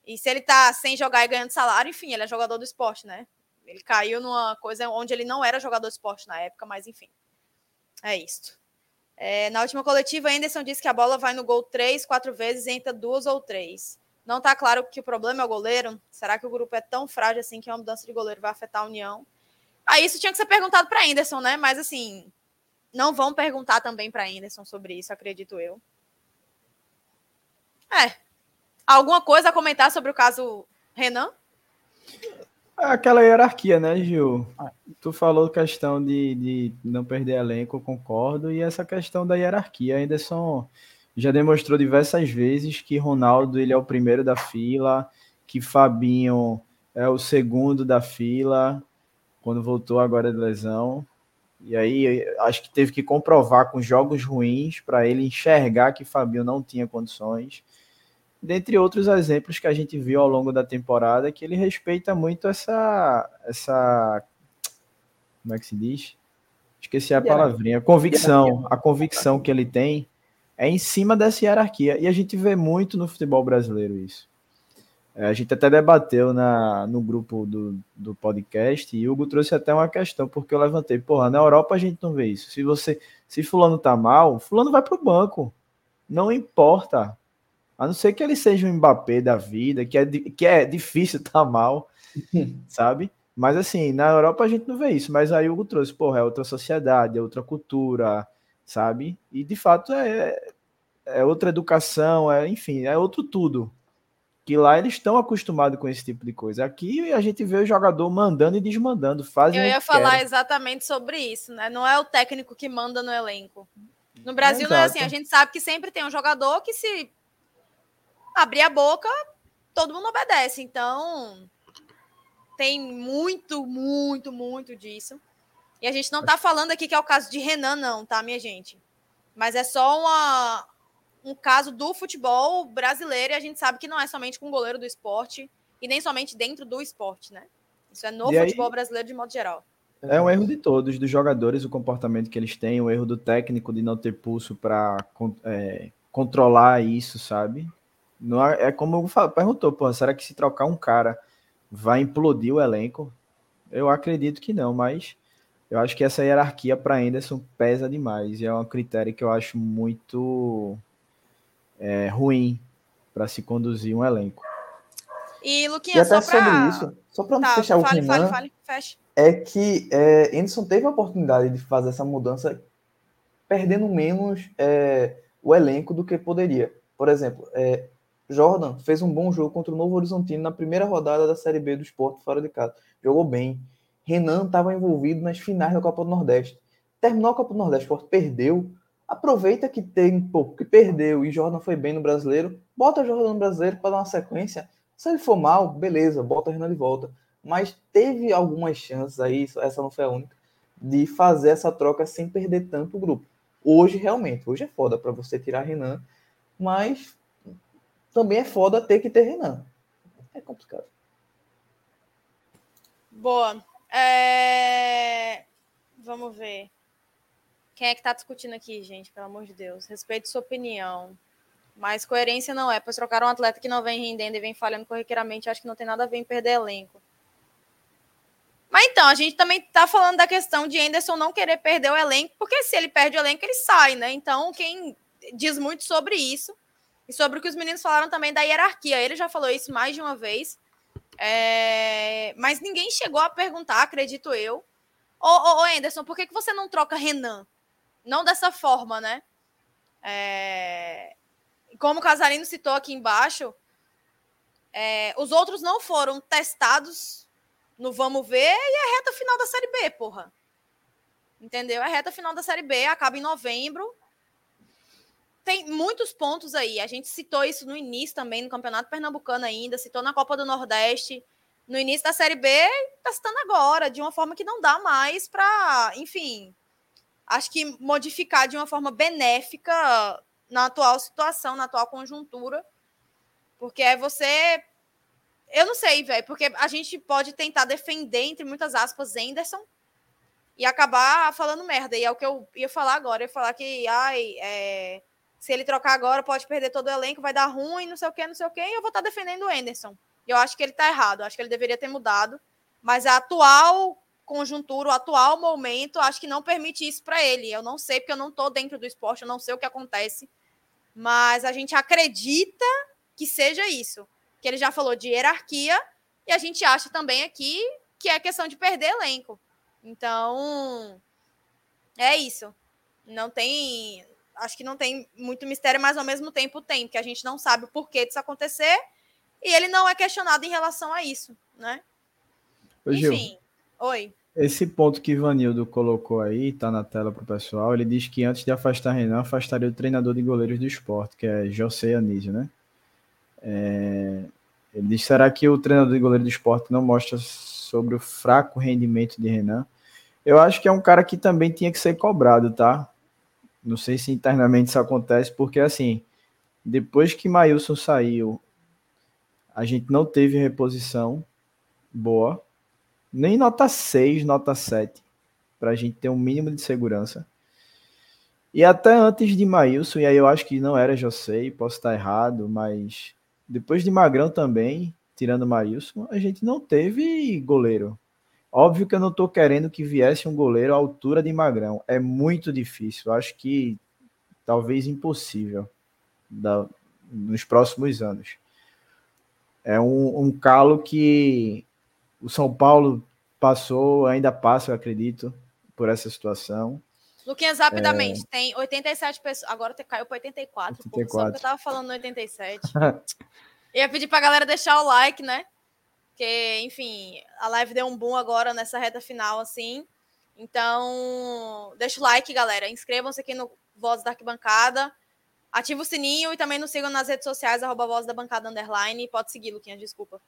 E se ele tá sem jogar e ganhando salário, enfim, ele é jogador do esporte, né? Ele caiu numa coisa onde ele não era jogador de esporte na época, mas enfim. É isso. É, na última coletiva, Anderson disse que a bola vai no gol três, quatro vezes e entra duas ou três. Não está claro que o problema é o goleiro. Será que o grupo é tão frágil assim que uma mudança de goleiro vai afetar a União? Aí isso tinha que ser perguntado para Anderson, né? Mas assim, não vão perguntar também para Anderson sobre isso, acredito eu. É. Alguma coisa a comentar sobre o caso Renan? É aquela hierarquia, né, Gil? Tu falou questão de, de não perder elenco, concordo, e essa questão da hierarquia. Anderson já demonstrou diversas vezes que Ronaldo ele é o primeiro da fila, que Fabinho é o segundo da fila, quando voltou agora de lesão. E aí acho que teve que comprovar com jogos ruins para ele enxergar que Fabinho não tinha condições. Dentre outros exemplos que a gente viu ao longo da temporada, que ele respeita muito essa essa como é que se diz? Esqueci a palavrinha. Convicção. A convicção que ele tem é em cima dessa hierarquia. E a gente vê muito no futebol brasileiro isso. É, a gente até debateu na, no grupo do, do podcast e o Hugo trouxe até uma questão, porque eu levantei, porra, na Europa a gente não vê isso. Se você, se fulano tá mal, fulano vai pro banco. Não importa. A não ser que ele seja um Mbappé da vida, que é, que é difícil tá mal, sabe? Mas assim, na Europa a gente não vê isso. Mas aí o Hugo trouxe, porra, é outra sociedade, é outra cultura, sabe? E de fato é, é outra educação, é, enfim, é outro tudo que lá eles estão acostumados com esse tipo de coisa. Aqui a gente vê o jogador mandando e desmandando, fazem Eu ia falar exatamente sobre isso, né? Não é o técnico que manda no elenco. No Brasil não é assim, a gente sabe que sempre tem um jogador que se abrir a boca, todo mundo obedece. Então, tem muito, muito, muito disso. E a gente não tá falando aqui que é o caso de Renan, não, tá, minha gente? Mas é só uma, um caso do futebol brasileiro e a gente sabe que não é somente com o goleiro do esporte e nem somente dentro do esporte, né? Isso é no e futebol aí, brasileiro de modo geral. É um erro de todos, dos jogadores, o comportamento que eles têm, o erro do técnico de não ter pulso para é, controlar isso, sabe? Não é, é como falo, perguntou, pô, será que se trocar um cara vai implodir o elenco? Eu acredito que não, mas eu acho que essa hierarquia para Anderson pesa demais e é um critério que eu acho muito é, ruim para se conduzir um elenco. E Luquinha, e até só pra... sobre isso, só para tá, fechar fale, o Renan, fale, fale, fecha. é que é, Anderson teve a oportunidade de fazer essa mudança perdendo menos é, o elenco do que poderia. Por exemplo, é, Jordan fez um bom jogo contra o Novo Horizontino na primeira rodada da Série B do esporte fora de casa. Jogou bem. Renan estava envolvido nas finais da Copa do Nordeste. Terminou a Copa do Nordeste, o esporte perdeu aproveita que tem pouco que perdeu e Jordan foi bem no brasileiro, bota Jordan no brasileiro para dar uma sequência. Se ele for mal, beleza, bota Renan de volta. Mas teve algumas chances aí, essa não foi a única, de fazer essa troca sem perder tanto o grupo. Hoje, realmente, hoje é foda para você tirar Renan, mas também é foda ter que ter Renan. É complicado. Boa. É... Vamos ver. Quem é que tá discutindo aqui, gente? Pelo amor de Deus. Respeite sua opinião. Mas coerência não é, pois trocar um atleta que não vem rendendo e vem falhando corriqueiramente, acho que não tem nada a ver em perder elenco. Mas então, a gente também tá falando da questão de Anderson não querer perder o elenco, porque se ele perde o elenco, ele sai, né? Então, quem diz muito sobre isso, e sobre o que os meninos falaram também da hierarquia. Ele já falou isso mais de uma vez. É... Mas ninguém chegou a perguntar, acredito eu. Ô, ô, ô Anderson, por que, que você não troca Renan? não dessa forma, né? É... Como o Casarino citou aqui embaixo, é... os outros não foram testados no Vamos Ver e é reta final da Série B, porra. Entendeu? É reta final da Série B, acaba em novembro. Tem muitos pontos aí. A gente citou isso no início também, no Campeonato Pernambucano ainda, citou na Copa do Nordeste. No início da Série B, tá citando agora, de uma forma que não dá mais para, enfim, acho que modificar de uma forma benéfica na atual situação, na atual conjuntura, porque é você. Eu não sei, velho, porque a gente pode tentar defender, entre muitas aspas, Anderson e acabar falando merda. E é o que eu ia falar agora. Eu ia falar que, ai, é, se ele trocar agora, pode perder todo o elenco, vai dar ruim, não sei o quê, não sei o quê, e eu vou estar defendendo o Anderson. Eu acho que ele tá errado, acho que ele deveria ter mudado. Mas a atual conjuntura, o atual momento, acho que não permite isso para ele. Eu não sei, porque eu não estou dentro do esporte, eu não sei o que acontece, mas a gente acredita que seja isso. Que ele já falou de hierarquia, e a gente acha também aqui que é questão de perder elenco. Então, é isso. Não tem. Acho que não tem muito mistério, mas ao mesmo tempo tem, porque a gente não sabe o porquê disso acontecer, e ele não é questionado em relação a isso, né? Ô, Enfim. Oi. Esse ponto que Ivanildo colocou aí, tá na tela para o pessoal, ele diz que antes de afastar Renan, afastaria o treinador de goleiros do esporte, que é José Anísio, né? É... Ele diz, será que o treinador de goleiro do esporte não mostra sobre o fraco rendimento de Renan? Eu acho que é um cara que também tinha que ser cobrado, tá? Não sei se internamente isso acontece, porque assim, depois que Mailson saiu, a gente não teve reposição boa, nem nota 6, nota 7, para a gente ter um mínimo de segurança. E até antes de Mailson, e aí eu acho que não era José, posso estar errado, mas depois de Magrão também, tirando Mailson, a gente não teve goleiro. Óbvio que eu não estou querendo que viesse um goleiro à altura de Magrão. É muito difícil. Acho que talvez impossível da, nos próximos anos. É um, um calo que o São Paulo passou, ainda passa, eu acredito, por essa situação. Luquinhas, rapidamente, é... tem 87 pessoas. Agora caiu para 84, 84. Pô, só que eu tava falando 87. Ia pedir pra galera deixar o like, né? Porque, enfim, a live deu um boom agora nessa reta final, assim. Então, deixa o like, galera. Inscrevam-se aqui no Voz da Arquibancada. Ativa o sininho e também nos sigam nas redes sociais, arroba Voz da Bancada Underline. Pode seguir, Luquinha, desculpa.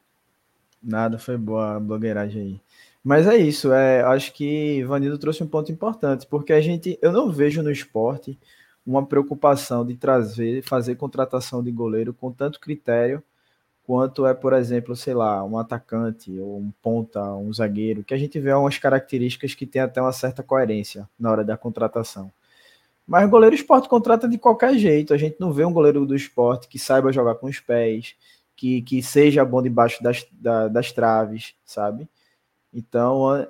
Nada, foi boa a blogueiragem aí. Mas é isso, é, acho que Vanildo trouxe um ponto importante, porque a gente, eu não vejo no esporte uma preocupação de trazer, fazer contratação de goleiro com tanto critério quanto é, por exemplo, sei lá, um atacante ou um ponta, um zagueiro, que a gente vê umas características que tem até uma certa coerência na hora da contratação. Mas goleiro esporte contrata de qualquer jeito. A gente não vê um goleiro do esporte que saiba jogar com os pés, que, que seja bom debaixo das, da, das traves, sabe? Então,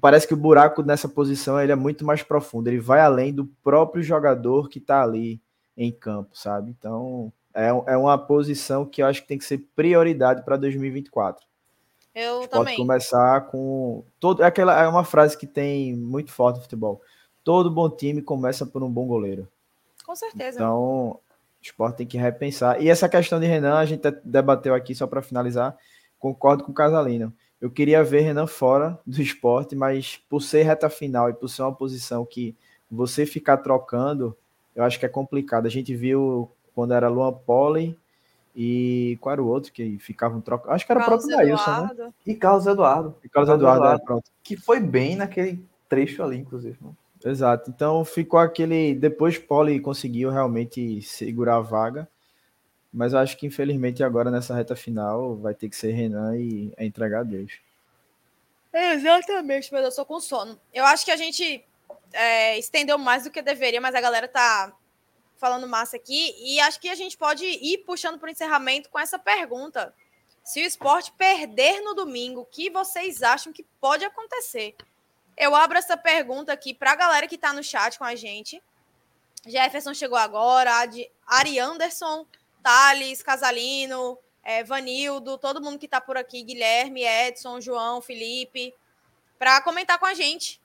parece que o buraco nessa posição ele é muito mais profundo. Ele vai além do próprio jogador que está ali em campo, sabe? Então, é, é uma posição que eu acho que tem que ser prioridade para 2024. Eu também. Pode começar com todo é aquela é uma frase que tem muito forte no futebol. Todo bom time começa por um bom goleiro. Com certeza. Então, o esporte tem que repensar. E essa questão de Renan, a gente debateu aqui só para finalizar. Concordo com o Casalino. Eu queria ver Renan fora do esporte, mas por ser reta final e por ser uma posição que você ficar trocando, eu acho que é complicado. A gente viu quando era Luan Poli e qual era o outro que ficavam trocando? Acho que era Carlos o próprio Nailson, né? E Carlos Eduardo. E Carlos, Carlos Eduardo, Eduardo é, pronto. Que foi bem naquele trecho ali, inclusive. Né? Exato. Então ficou aquele. Depois Poli conseguiu realmente segurar a vaga. Mas eu acho que infelizmente agora nessa reta final vai ter que ser Renan e é entregar a Deus. Exatamente, mas eu sou com sono. Eu acho que a gente é, estendeu mais do que deveria, mas a galera tá falando massa aqui. E acho que a gente pode ir puxando para o encerramento com essa pergunta. Se o esporte perder no domingo, o que vocês acham que pode acontecer? Eu abro essa pergunta aqui para a galera que está no chat com a gente. Jefferson chegou agora, Ari Anderson, Thales, Casalino, é, Vanildo, todo mundo que está por aqui, Guilherme, Edson, João, Felipe, para comentar com a gente.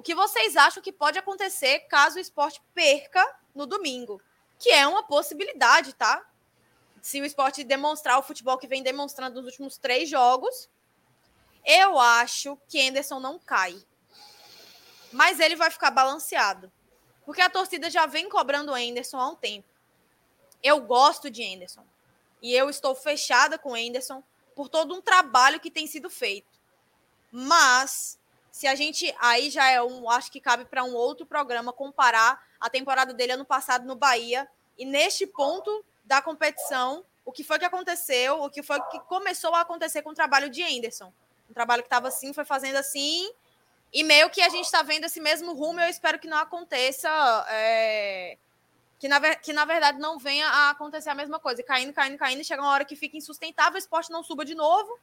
O que vocês acham que pode acontecer caso o esporte perca no domingo, que é uma possibilidade, tá? Se o esporte demonstrar o futebol que vem demonstrando nos últimos três jogos, eu acho que Anderson não cai. Mas ele vai ficar balanceado. Porque a torcida já vem cobrando o Anderson há um tempo. Eu gosto de Anderson. E eu estou fechada com Anderson por todo um trabalho que tem sido feito. Mas se a gente aí já é um, acho que cabe para um outro programa comparar a temporada dele ano passado no Bahia e neste ponto da competição, o que foi que aconteceu, o que foi que começou a acontecer com o trabalho de Anderson. Um trabalho que estava assim, foi fazendo assim, e meio que a gente está vendo esse mesmo rumo, eu espero que não aconteça. É, que, na, que na verdade não venha a acontecer a mesma coisa. Caindo, caindo, caindo, chega uma hora que fica insustentável, o esporte não suba de novo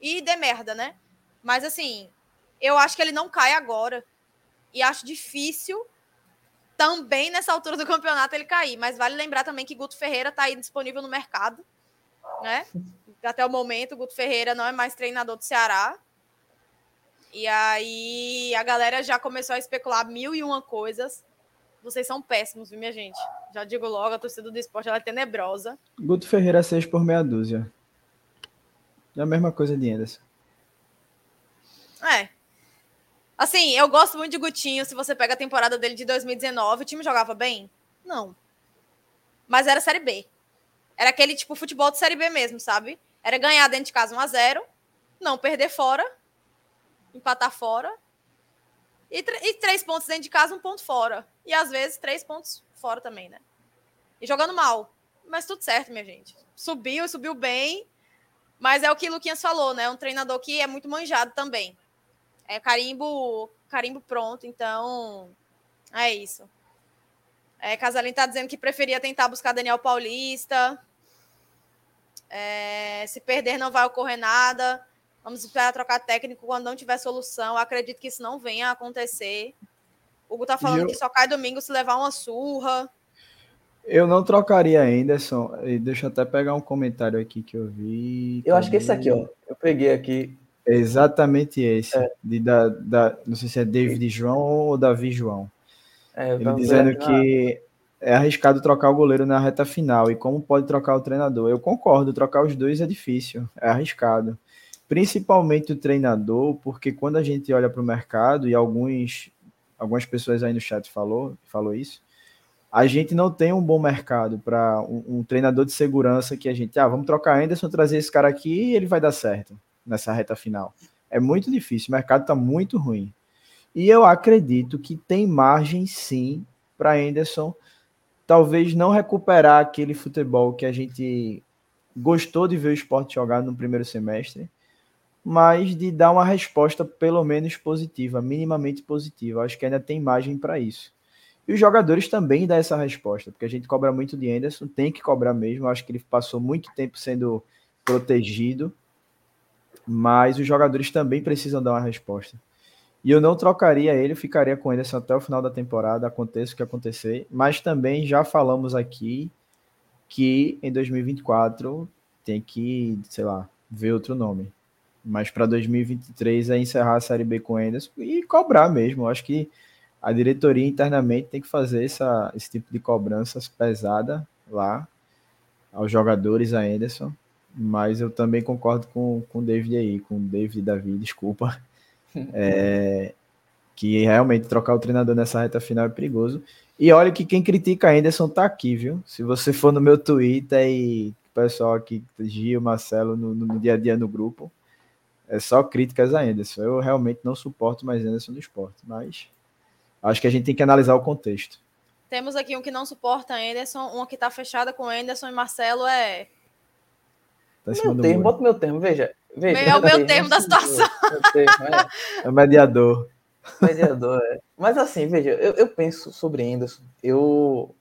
e dê merda, né? Mas assim, eu acho que ele não cai agora. E acho difícil também nessa altura do campeonato ele cair. Mas vale lembrar também que Guto Ferreira está aí disponível no mercado. Né? Até o momento, Guto Ferreira não é mais treinador do Ceará. E aí a galera já começou a especular mil e uma coisas. Vocês são péssimos, viu, minha gente? Já digo logo, a torcida do esporte é tenebrosa. Guto Ferreira, seis por meia dúzia. É a mesma coisa de Anderson. É, Assim, eu gosto muito de Gutinho. Se você pega a temporada dele de 2019, o time jogava bem? Não. Mas era Série B. Era aquele tipo futebol de Série B mesmo, sabe? Era ganhar dentro de casa 1 a 0 não perder fora, empatar fora. E, e três pontos dentro de casa, um ponto fora. E às vezes três pontos fora também, né? E jogando mal. Mas tudo certo, minha gente. Subiu e subiu bem. Mas é o que o Luquinhas falou, né? Um treinador que é muito manjado também. É carimbo, carimbo pronto, então é isso. É, Casalim tá dizendo que preferia tentar buscar Daniel Paulista. É, se perder, não vai ocorrer nada. Vamos esperar trocar técnico quando não tiver solução. acredito que isso não venha a acontecer. O Hugo tá falando eu... que só cai domingo se levar uma surra. Eu não trocaria Anderson. Deixa eu até pegar um comentário aqui que eu vi. Eu acho que esse aqui, ó. Eu peguei aqui. É exatamente esse. É. De, da, da, não sei se é David João ou Davi João. É, Ele dizendo que é arriscado trocar o goleiro na reta final. E como pode trocar o treinador? Eu concordo, trocar os dois é difícil, é arriscado. Principalmente o treinador, porque quando a gente olha para o mercado, e alguns, algumas pessoas aí no chat falou, falou isso, a gente não tem um bom mercado para um, um, treinador de segurança que a gente, ah, vamos trocar Anderson, trazer esse cara aqui e ele vai dar certo nessa reta final. É muito difícil, o mercado está muito ruim. E eu acredito que tem margem sim para Anderson talvez não recuperar aquele futebol que a gente gostou de ver o esporte jogar no primeiro semestre, mas de dar uma resposta pelo menos positiva, minimamente positiva. Acho que ainda tem margem para isso. E os jogadores também dão essa resposta, porque a gente cobra muito de Anderson, tem que cobrar mesmo. Acho que ele passou muito tempo sendo protegido, mas os jogadores também precisam dar uma resposta. E eu não trocaria ele, ficaria com ele até o final da temporada, aconteça o que acontecer. Mas também já falamos aqui que em 2024 tem que, sei lá, ver outro nome. Mas para 2023 é encerrar a Série B com Anderson e cobrar mesmo. Eu acho que a diretoria internamente tem que fazer essa, esse tipo de cobranças pesada lá aos jogadores a Anderson. Mas eu também concordo com, com o David aí, com o David Davi, desculpa. É, que realmente trocar o treinador nessa reta final é perigoso. E olha que quem critica a Anderson tá aqui, viu? Se você for no meu Twitter e o pessoal aqui, Gil, Marcelo, no, no, dia a dia no grupo, é só críticas a Anderson. Eu realmente não suporto mais Anderson no esporte, mas acho que a gente tem que analisar o contexto. Temos aqui um que não suporta Anderson, uma que tá fechada com Anderson e Marcelo é. Tá meu termo, bota meu termo, veja. veja é o meu termo da situação. É. é o mediador. Mediador, é. Mas assim, veja, eu, eu, penso sobre Anderson. Eu,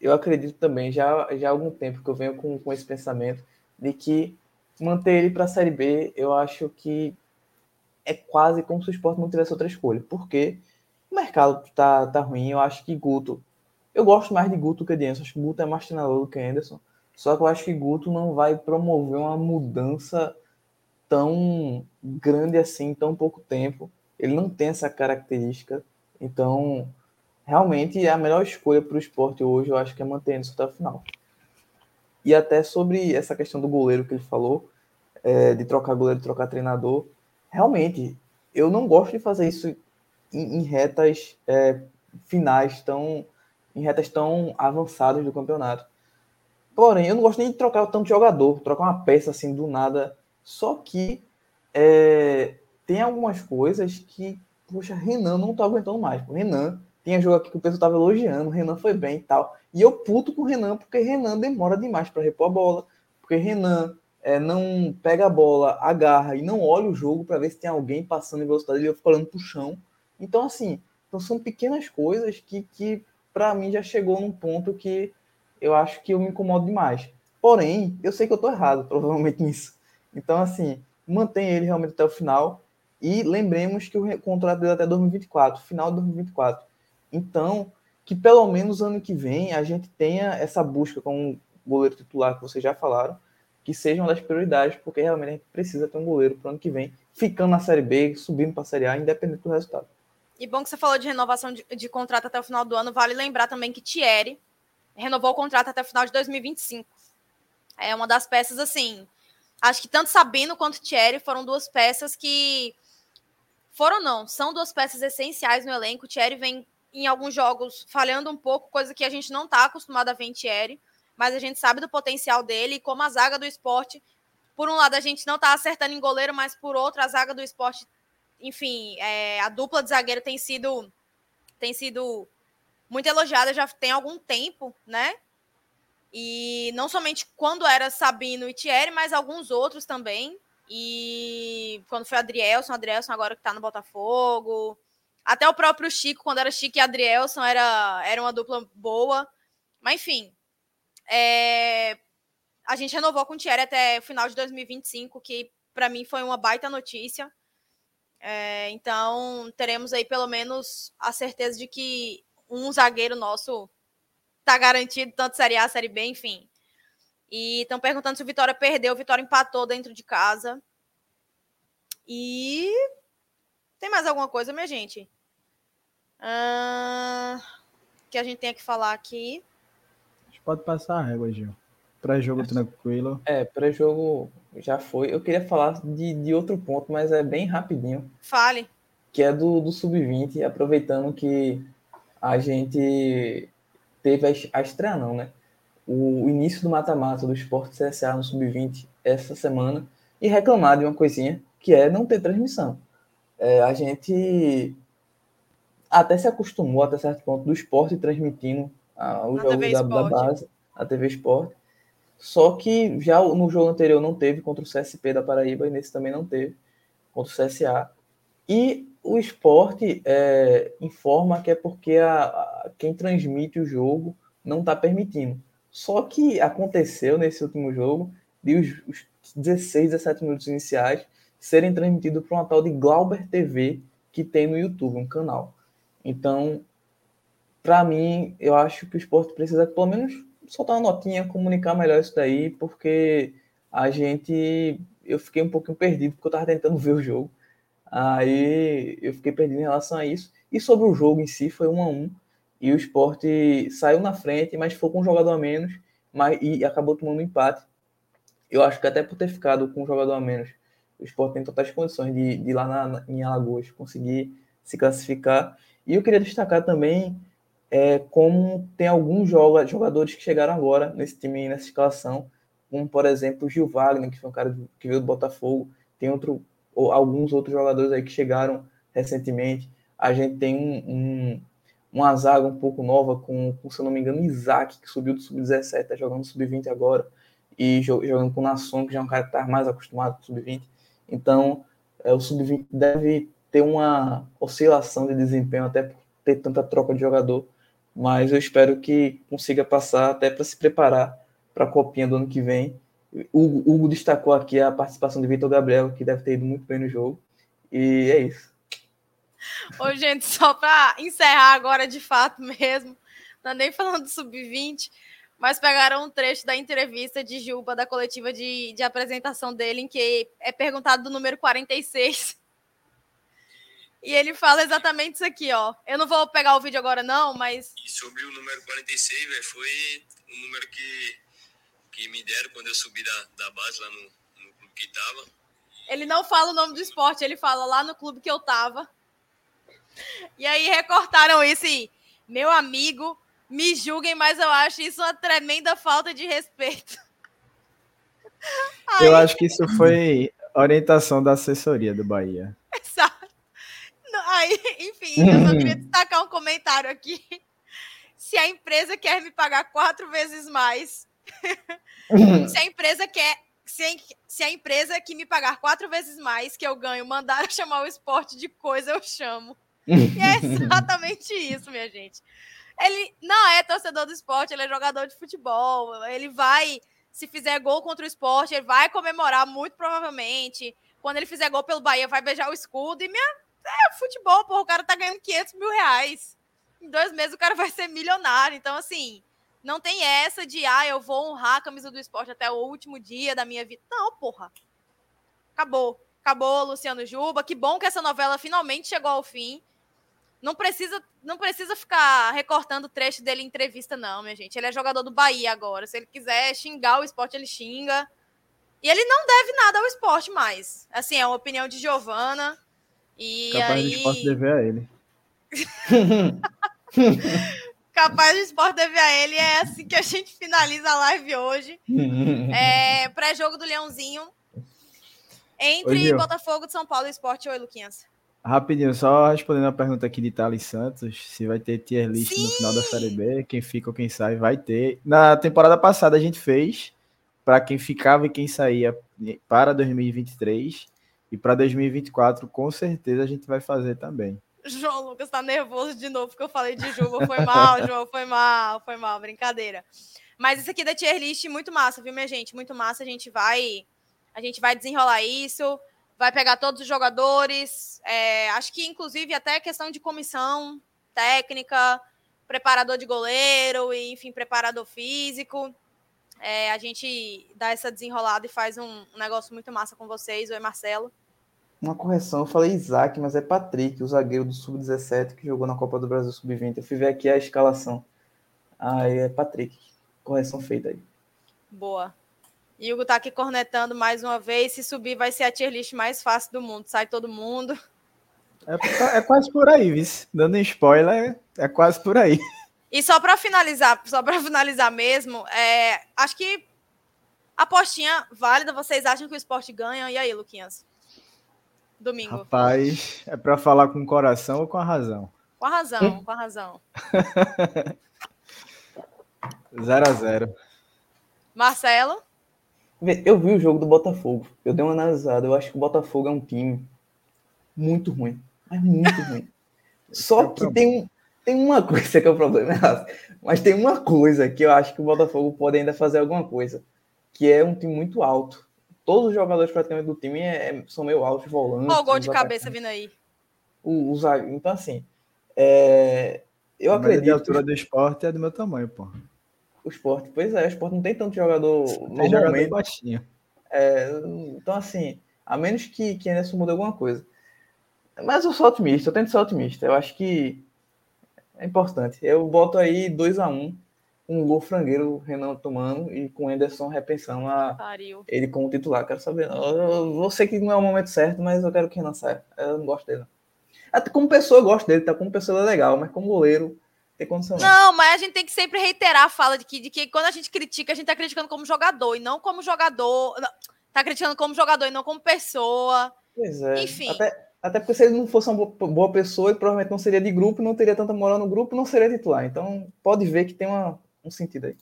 eu acredito também, já, já há algum tempo que eu venho com, com esse pensamento de que manter ele para a Série B, eu acho que é quase como se o esporte não tivesse outra escolha. Porque o mercado tá, tá ruim. Eu acho que Guto. Eu gosto mais de Guto que de Anderson. Acho que Guto é mais treinador do que Anderson. Só que eu acho que Guto não vai promover uma mudança tão grande assim tão pouco tempo. Ele não tem essa característica. Então, realmente, a melhor escolha para o esporte hoje, eu acho que é manter Anderson até o final. E até sobre essa questão do goleiro que ele falou, é, de trocar goleiro, trocar treinador. Realmente, eu não gosto de fazer isso em, em retas é, finais, tão, em retas tão avançadas do campeonato. Porém, eu não gosto nem de trocar tanto jogador, trocar uma peça assim do nada. Só que é, tem algumas coisas que, poxa, Renan não tô aguentando mais. O Renan tinha jogo aqui que o pessoal tava elogiando, o Renan foi bem e tal. E eu puto com o Renan, porque Renan demora demais para repor a bola. Porque Renan é, não pega a bola, agarra e não olha o jogo para ver se tem alguém passando em velocidade, ele fica olhando pro chão. Então, assim, então são pequenas coisas que, que para mim já chegou num ponto que eu acho que eu me incomodo demais. Porém, eu sei que eu tô errado, provavelmente, nisso. Então, assim, mantém ele realmente até o final. E lembremos que o contrato dele é até 2024, final de 2024. Então, que pelo menos ano que vem a gente tenha essa busca com o goleiro titular que vocês já falaram, que seja uma das prioridades, porque realmente a gente precisa ter um goleiro para o ano que vem, ficando na Série B, subindo para a Série A, independente do resultado. E bom que você falou de renovação de, de, contrato até o final do ano, vale lembrar também que Thierry renovou o contrato até o final de 2025. É uma das peças, assim, acho que tanto Sabino quanto Thierry foram duas peças que foram não, são duas peças essenciais no elenco. Thierry vem em alguns jogos falhando um pouco, coisa que a gente não está acostumado a ver em Thierry, mas a gente sabe do potencial dele e como a zaga do esporte, por um lado a gente não está acertando em goleiro, mas por outro a zaga do esporte, enfim, é, a dupla de zagueiro tem sido tem sido muito elogiada já tem algum tempo, né? E não somente quando era Sabino e Thierry, mas alguns outros também. E quando foi Adrielson, Adrielson agora que tá no Botafogo. Até o próprio Chico, quando era Chico e Adrielson, era, era uma dupla boa. Mas enfim, é... a gente renovou com o Thierry até o final de 2025, que para mim foi uma baita notícia. É, então, teremos aí pelo menos a certeza de que um zagueiro nosso tá garantido, tanto Série A, Série B, enfim. E estão perguntando se o Vitória perdeu. O Vitória empatou dentro de casa. E. Tem mais alguma coisa, minha gente? Uh... Que a gente tem que falar aqui. A gente pode passar a régua, Gil. Pré-jogo tranquilo. É, pré-jogo já foi. Eu queria falar de, de outro ponto, mas é bem rapidinho. Fale. Que é do, do Sub-20, aproveitando que a gente teve a, a estreia, não, né? O, início do mata-mata do Esporte CSA no Sub-20 essa semana e reclamar de uma coisinha que é não ter transmissão. É, a gente até se acostumou até certo ponto do esporte transmitindo ah, os jogos da, da, base, a TV Esporte. Só que já no jogo anterior não teve contra o CSP da Paraíba e nesse também não teve contra o CSA. E o esporte é, informa que é porque a, a, quem transmite o jogo não está permitindo. Só que aconteceu nesse último jogo de os, os 16, 17 minutos iniciais serem transmitidos para uma tal de Glauber TV que tem no YouTube, um canal. Então, para mim, eu acho que o esporte precisa pelo menos soltar uma notinha, comunicar melhor isso daí, porque a gente. Eu fiquei um pouquinho perdido, porque eu estava tentando ver o jogo. Aí eu fiquei perdido em relação a isso. E sobre o jogo em si, foi um a um. E o esporte saiu na frente, mas foi com um jogador a menos mas, e acabou tomando um empate. Eu acho que até por ter ficado com um jogador a menos, o esporte tem totais condições de, de ir lá na, em Alagoas conseguir se classificar. E eu queria destacar também é, como tem alguns jogadores que chegaram agora nesse time, nessa escalação, como por exemplo o Gil Wagner, que foi um cara que veio do Botafogo, tem outro ou alguns outros jogadores aí que chegaram recentemente. A gente tem um, um, uma zaga um pouco nova com, com, se eu não me engano, Isaac, que subiu do Sub-17, tá jogando Sub-20 agora, e jogando com o Nasson, que já é um cara que tá mais acostumado com o Sub-20. Então, é, o Sub-20 deve ter uma oscilação de desempenho até por ter tanta troca de jogador, mas eu espero que consiga passar até para se preparar para a copinha do ano que vem o Hugo destacou aqui a participação de Vitor Gabriel, que deve ter ido muito bem no jogo. E é isso. Ô, gente, só para encerrar agora de fato mesmo, não nem falando do sub-20, mas pegaram um trecho da entrevista de Juba, da coletiva de, de apresentação dele, em que é perguntado do número 46. E ele fala exatamente isso aqui, ó. Eu não vou pegar o vídeo agora, não, mas. E sobre o número 46, velho, foi um número que que me deram quando eu subi da, da base lá no, no clube que tava. Ele não fala o nome do esporte, ele fala lá no clube que eu tava. E aí recortaram isso e, meu amigo, me julguem, mas eu acho isso uma tremenda falta de respeito. Aí... Eu acho que isso foi orientação da assessoria do Bahia. Exato. Aí, enfim, eu só queria destacar um comentário aqui. Se a empresa quer me pagar quatro vezes mais se a empresa quer. Se a, se a empresa que me pagar quatro vezes mais que eu ganho mandar eu chamar o esporte de coisa, eu chamo. E é exatamente isso, minha gente. Ele não é torcedor do esporte, ele é jogador de futebol. Ele vai, se fizer gol contra o esporte, ele vai comemorar muito provavelmente. Quando ele fizer gol pelo Bahia, vai beijar o escudo. E minha. É futebol, pô, o cara tá ganhando 500 mil reais. Em dois meses o cara vai ser milionário. Então, assim, não tem essa de, ah, eu vou honrar a camisa do esporte até o último dia da minha vida. Não, porra. Acabou. Acabou, Luciano Juba. Que bom que essa novela finalmente chegou ao fim. Não precisa, não precisa ficar recortando trecho dele em entrevista, não, minha gente. Ele é jogador do Bahia agora. Se ele quiser xingar o esporte, ele xinga. E ele não deve nada ao esporte mais. Assim, é uma opinião de Giovana. E Capaz aí... do esporte dever a ele. Capaz do esporte dever a ele. É assim que a gente finaliza a live hoje. É, Pré-jogo do Leãozinho. Entre Oi. Botafogo de São Paulo e Esporte. Oi, Luquinhas. Rapidinho, só respondendo a pergunta aqui de Thales Santos, se vai ter tier list no Sim! final da Série B, quem fica ou quem sai, vai ter. Na temporada passada a gente fez para quem ficava e quem saía para 2023 e para 2024 com certeza a gente vai fazer também. João Lucas tá nervoso de novo porque eu falei de Juba. Foi mal, João. Foi mal, foi mal. Brincadeira. Mas isso aqui da tier list, muito massa, viu, minha gente? Muito massa. A gente vai, a gente vai desenrolar isso. Vai pegar todos os jogadores. é, acho que, inclusive, até questão de comissão técnica, preparador de goleiro, e, enfim, preparador físico. É, a gente dá essa desenrolada e faz um, um negócio muito massa com vocês. Oi, Marcelo. Uma correção, eu falei Isaac, mas é Patrick, o zagueiro do Sub-17 que jogou na Copa do Brasil Sub-20. Eu fui ver aqui a escalação. Aí é Patrick. Correção feita aí. Boa. Hugo tá aqui cornetando mais uma vez. Se subir, vai ser a tier list mais fácil do mundo. Sai todo mundo. É, é quase por aí, vice. Dando spoiler, é quase por aí. E só para finalizar, só para finalizar mesmo, é, acho que apostinha válida. Vocês acham que o esporte ganha? E aí, Luquinhas? Domingo. Rapaz, é para falar com o coração ou com a razão? Com a razão, com a razão. 0 a 0 Marcelo? Eu vi o jogo do Botafogo. Eu dei uma analisada. Eu acho que o Botafogo é um time muito ruim. Mas muito ruim. Só que tem, um- tem uma coisa que é o problema, mas tem uma coisa que eu acho que o Botafogo pode ainda fazer alguma coisa. Que é um time muito alto. Todos os jogadores praticamente do time é- é- são meio altos, volantes. Ó, o gol de cabeça vindo aí. O, o zague- Então, assim, é, eu a acredito altura do esporte é do meu tamanho, pô. o esporte, pois é, o esporte não tem tanto jogador Tem jogador normalmente. baixinho. É, então, assim, a menos que, que Anderson mude alguma coisa. Mas eu sou otimista, eu tento ser otimista. Eu acho que é importante. Eu boto aí 2 a 1 um, um gol frangueiro, o Renan tomando, e com o Anderson repensando a, Pariu. ele como titular. Quero saber. não. Eu, eu sei que não é o momento certo, mas eu quero que o Renan saia. Eu não gosto dele. Até como pessoa eu gosto dele, tá? Como pessoa é legal, mas como goleiro, tem condição não. Mas a gente tem que sempre reiterar a fala de que, de que quando a gente critica, a gente tá criticando como jogador e não como jogador. não, Tá criticando como jogador e não como pessoa. Pois é. Enfim. Até, até porque se ele não fosse uma boa, boa pessoa, ele provavelmente não seria de grupo, não teria tanta moral no grupo, não seria titular. Então, pode ver que tem uma, um sentido aí.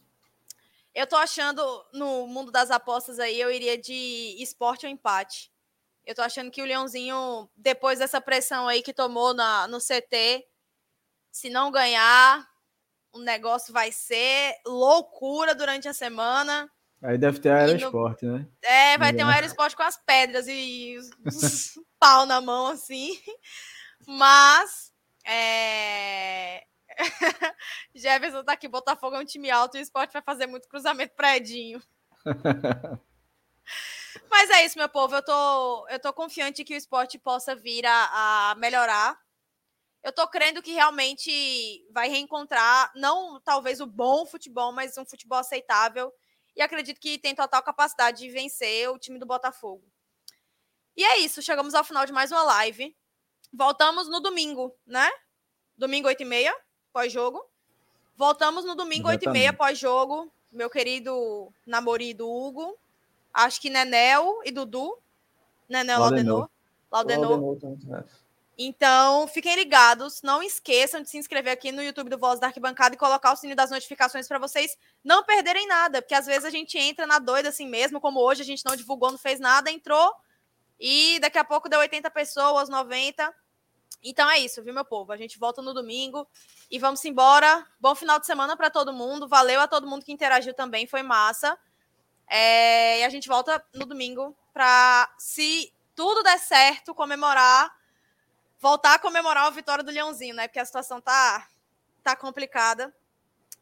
Eu tô achando, no mundo das apostas aí, eu iria de esporte ou empate. Eu tô achando que o Leãozinho, depois dessa pressão aí que tomou na, no CT, se não ganhar, o negócio vai ser loucura durante a semana. Aí deve ter aeroesporte, né? É, vai ter um É. aeroesporte com as pedras e pau na mão, assim. Mas, é... Jefferson tá aqui, Botafogo é um time alto e o esporte vai fazer muito cruzamento pra Edinho. Mas é isso, meu povo. Eu tô, eu tô confiante que o esporte possa vir a, a melhorar. Eu tô crendo que realmente vai reencontrar, não talvez o bom futebol, mas um futebol aceitável. E acredito que tem total capacidade de vencer o time do Botafogo. E é isso, chegamos ao final de mais uma live. Voltamos no domingo, né? Domingo 8h30, pós-jogo. Voltamos no domingo 8h30, Exatamente. pós-jogo. Meu querido namorido Hugo. Acho que Nenel e Dudu. Nenel Laudenor. Laudenor. Então, fiquem ligados. Não esqueçam de se inscrever aqui no YouTube do Voz da Arquibancada e colocar o sininho das notificações para vocês não perderem nada. Porque às vezes a gente entra na doida assim mesmo, como hoje a gente não divulgou, não fez nada, entrou e daqui a pouco deu 80 pessoas, 90. Então é isso, viu, meu povo? A gente volta no domingo e vamos embora. Bom final de semana para todo mundo. Valeu a todo mundo que interagiu também, foi massa. É, e a gente volta no domingo para, se tudo der certo, comemorar voltar a comemorar a vitória do Leãozinho, né? Porque a situação tá, tá complicada.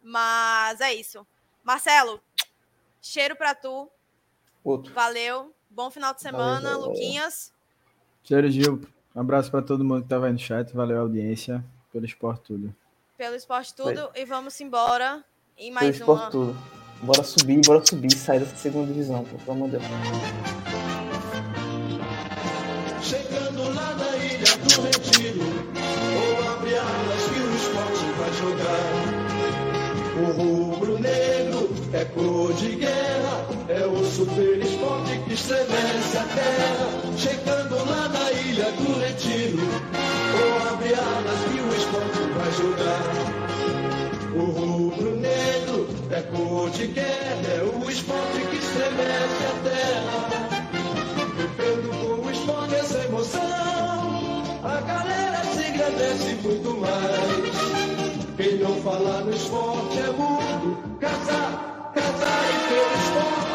Mas é isso. Marcelo, cheiro pra tu. Outro. Valeu. Bom final de semana, valeu. Luquinhas. Cheiro, Gil. Um abraço para todo mundo que tava aí no chat. Valeu a audiência pelo esporte tudo. Pelo esporte tudo. E vamos embora em Pelo mais esporte uma. tudo. Bora subir, bora subir, sair dessa segunda divisão, pô, pelo amor de Deus. Chegando chegando lá na ilha do retiro, ou abre alas que o esporte vai jogar. O rubro-negro é cor de guerra, é o super esporte que estremece a terra. Chegando lá na ilha do retiro, ou abre alas que o esporte vai jogar. O rubro-negro é cor de guerra, é o esporte que estremece a terra. Vivendo com o esporte essa emoção, a galera se agradece muito mais. Quem não fala no esporte é mudo. Casar, casar e ter esporte.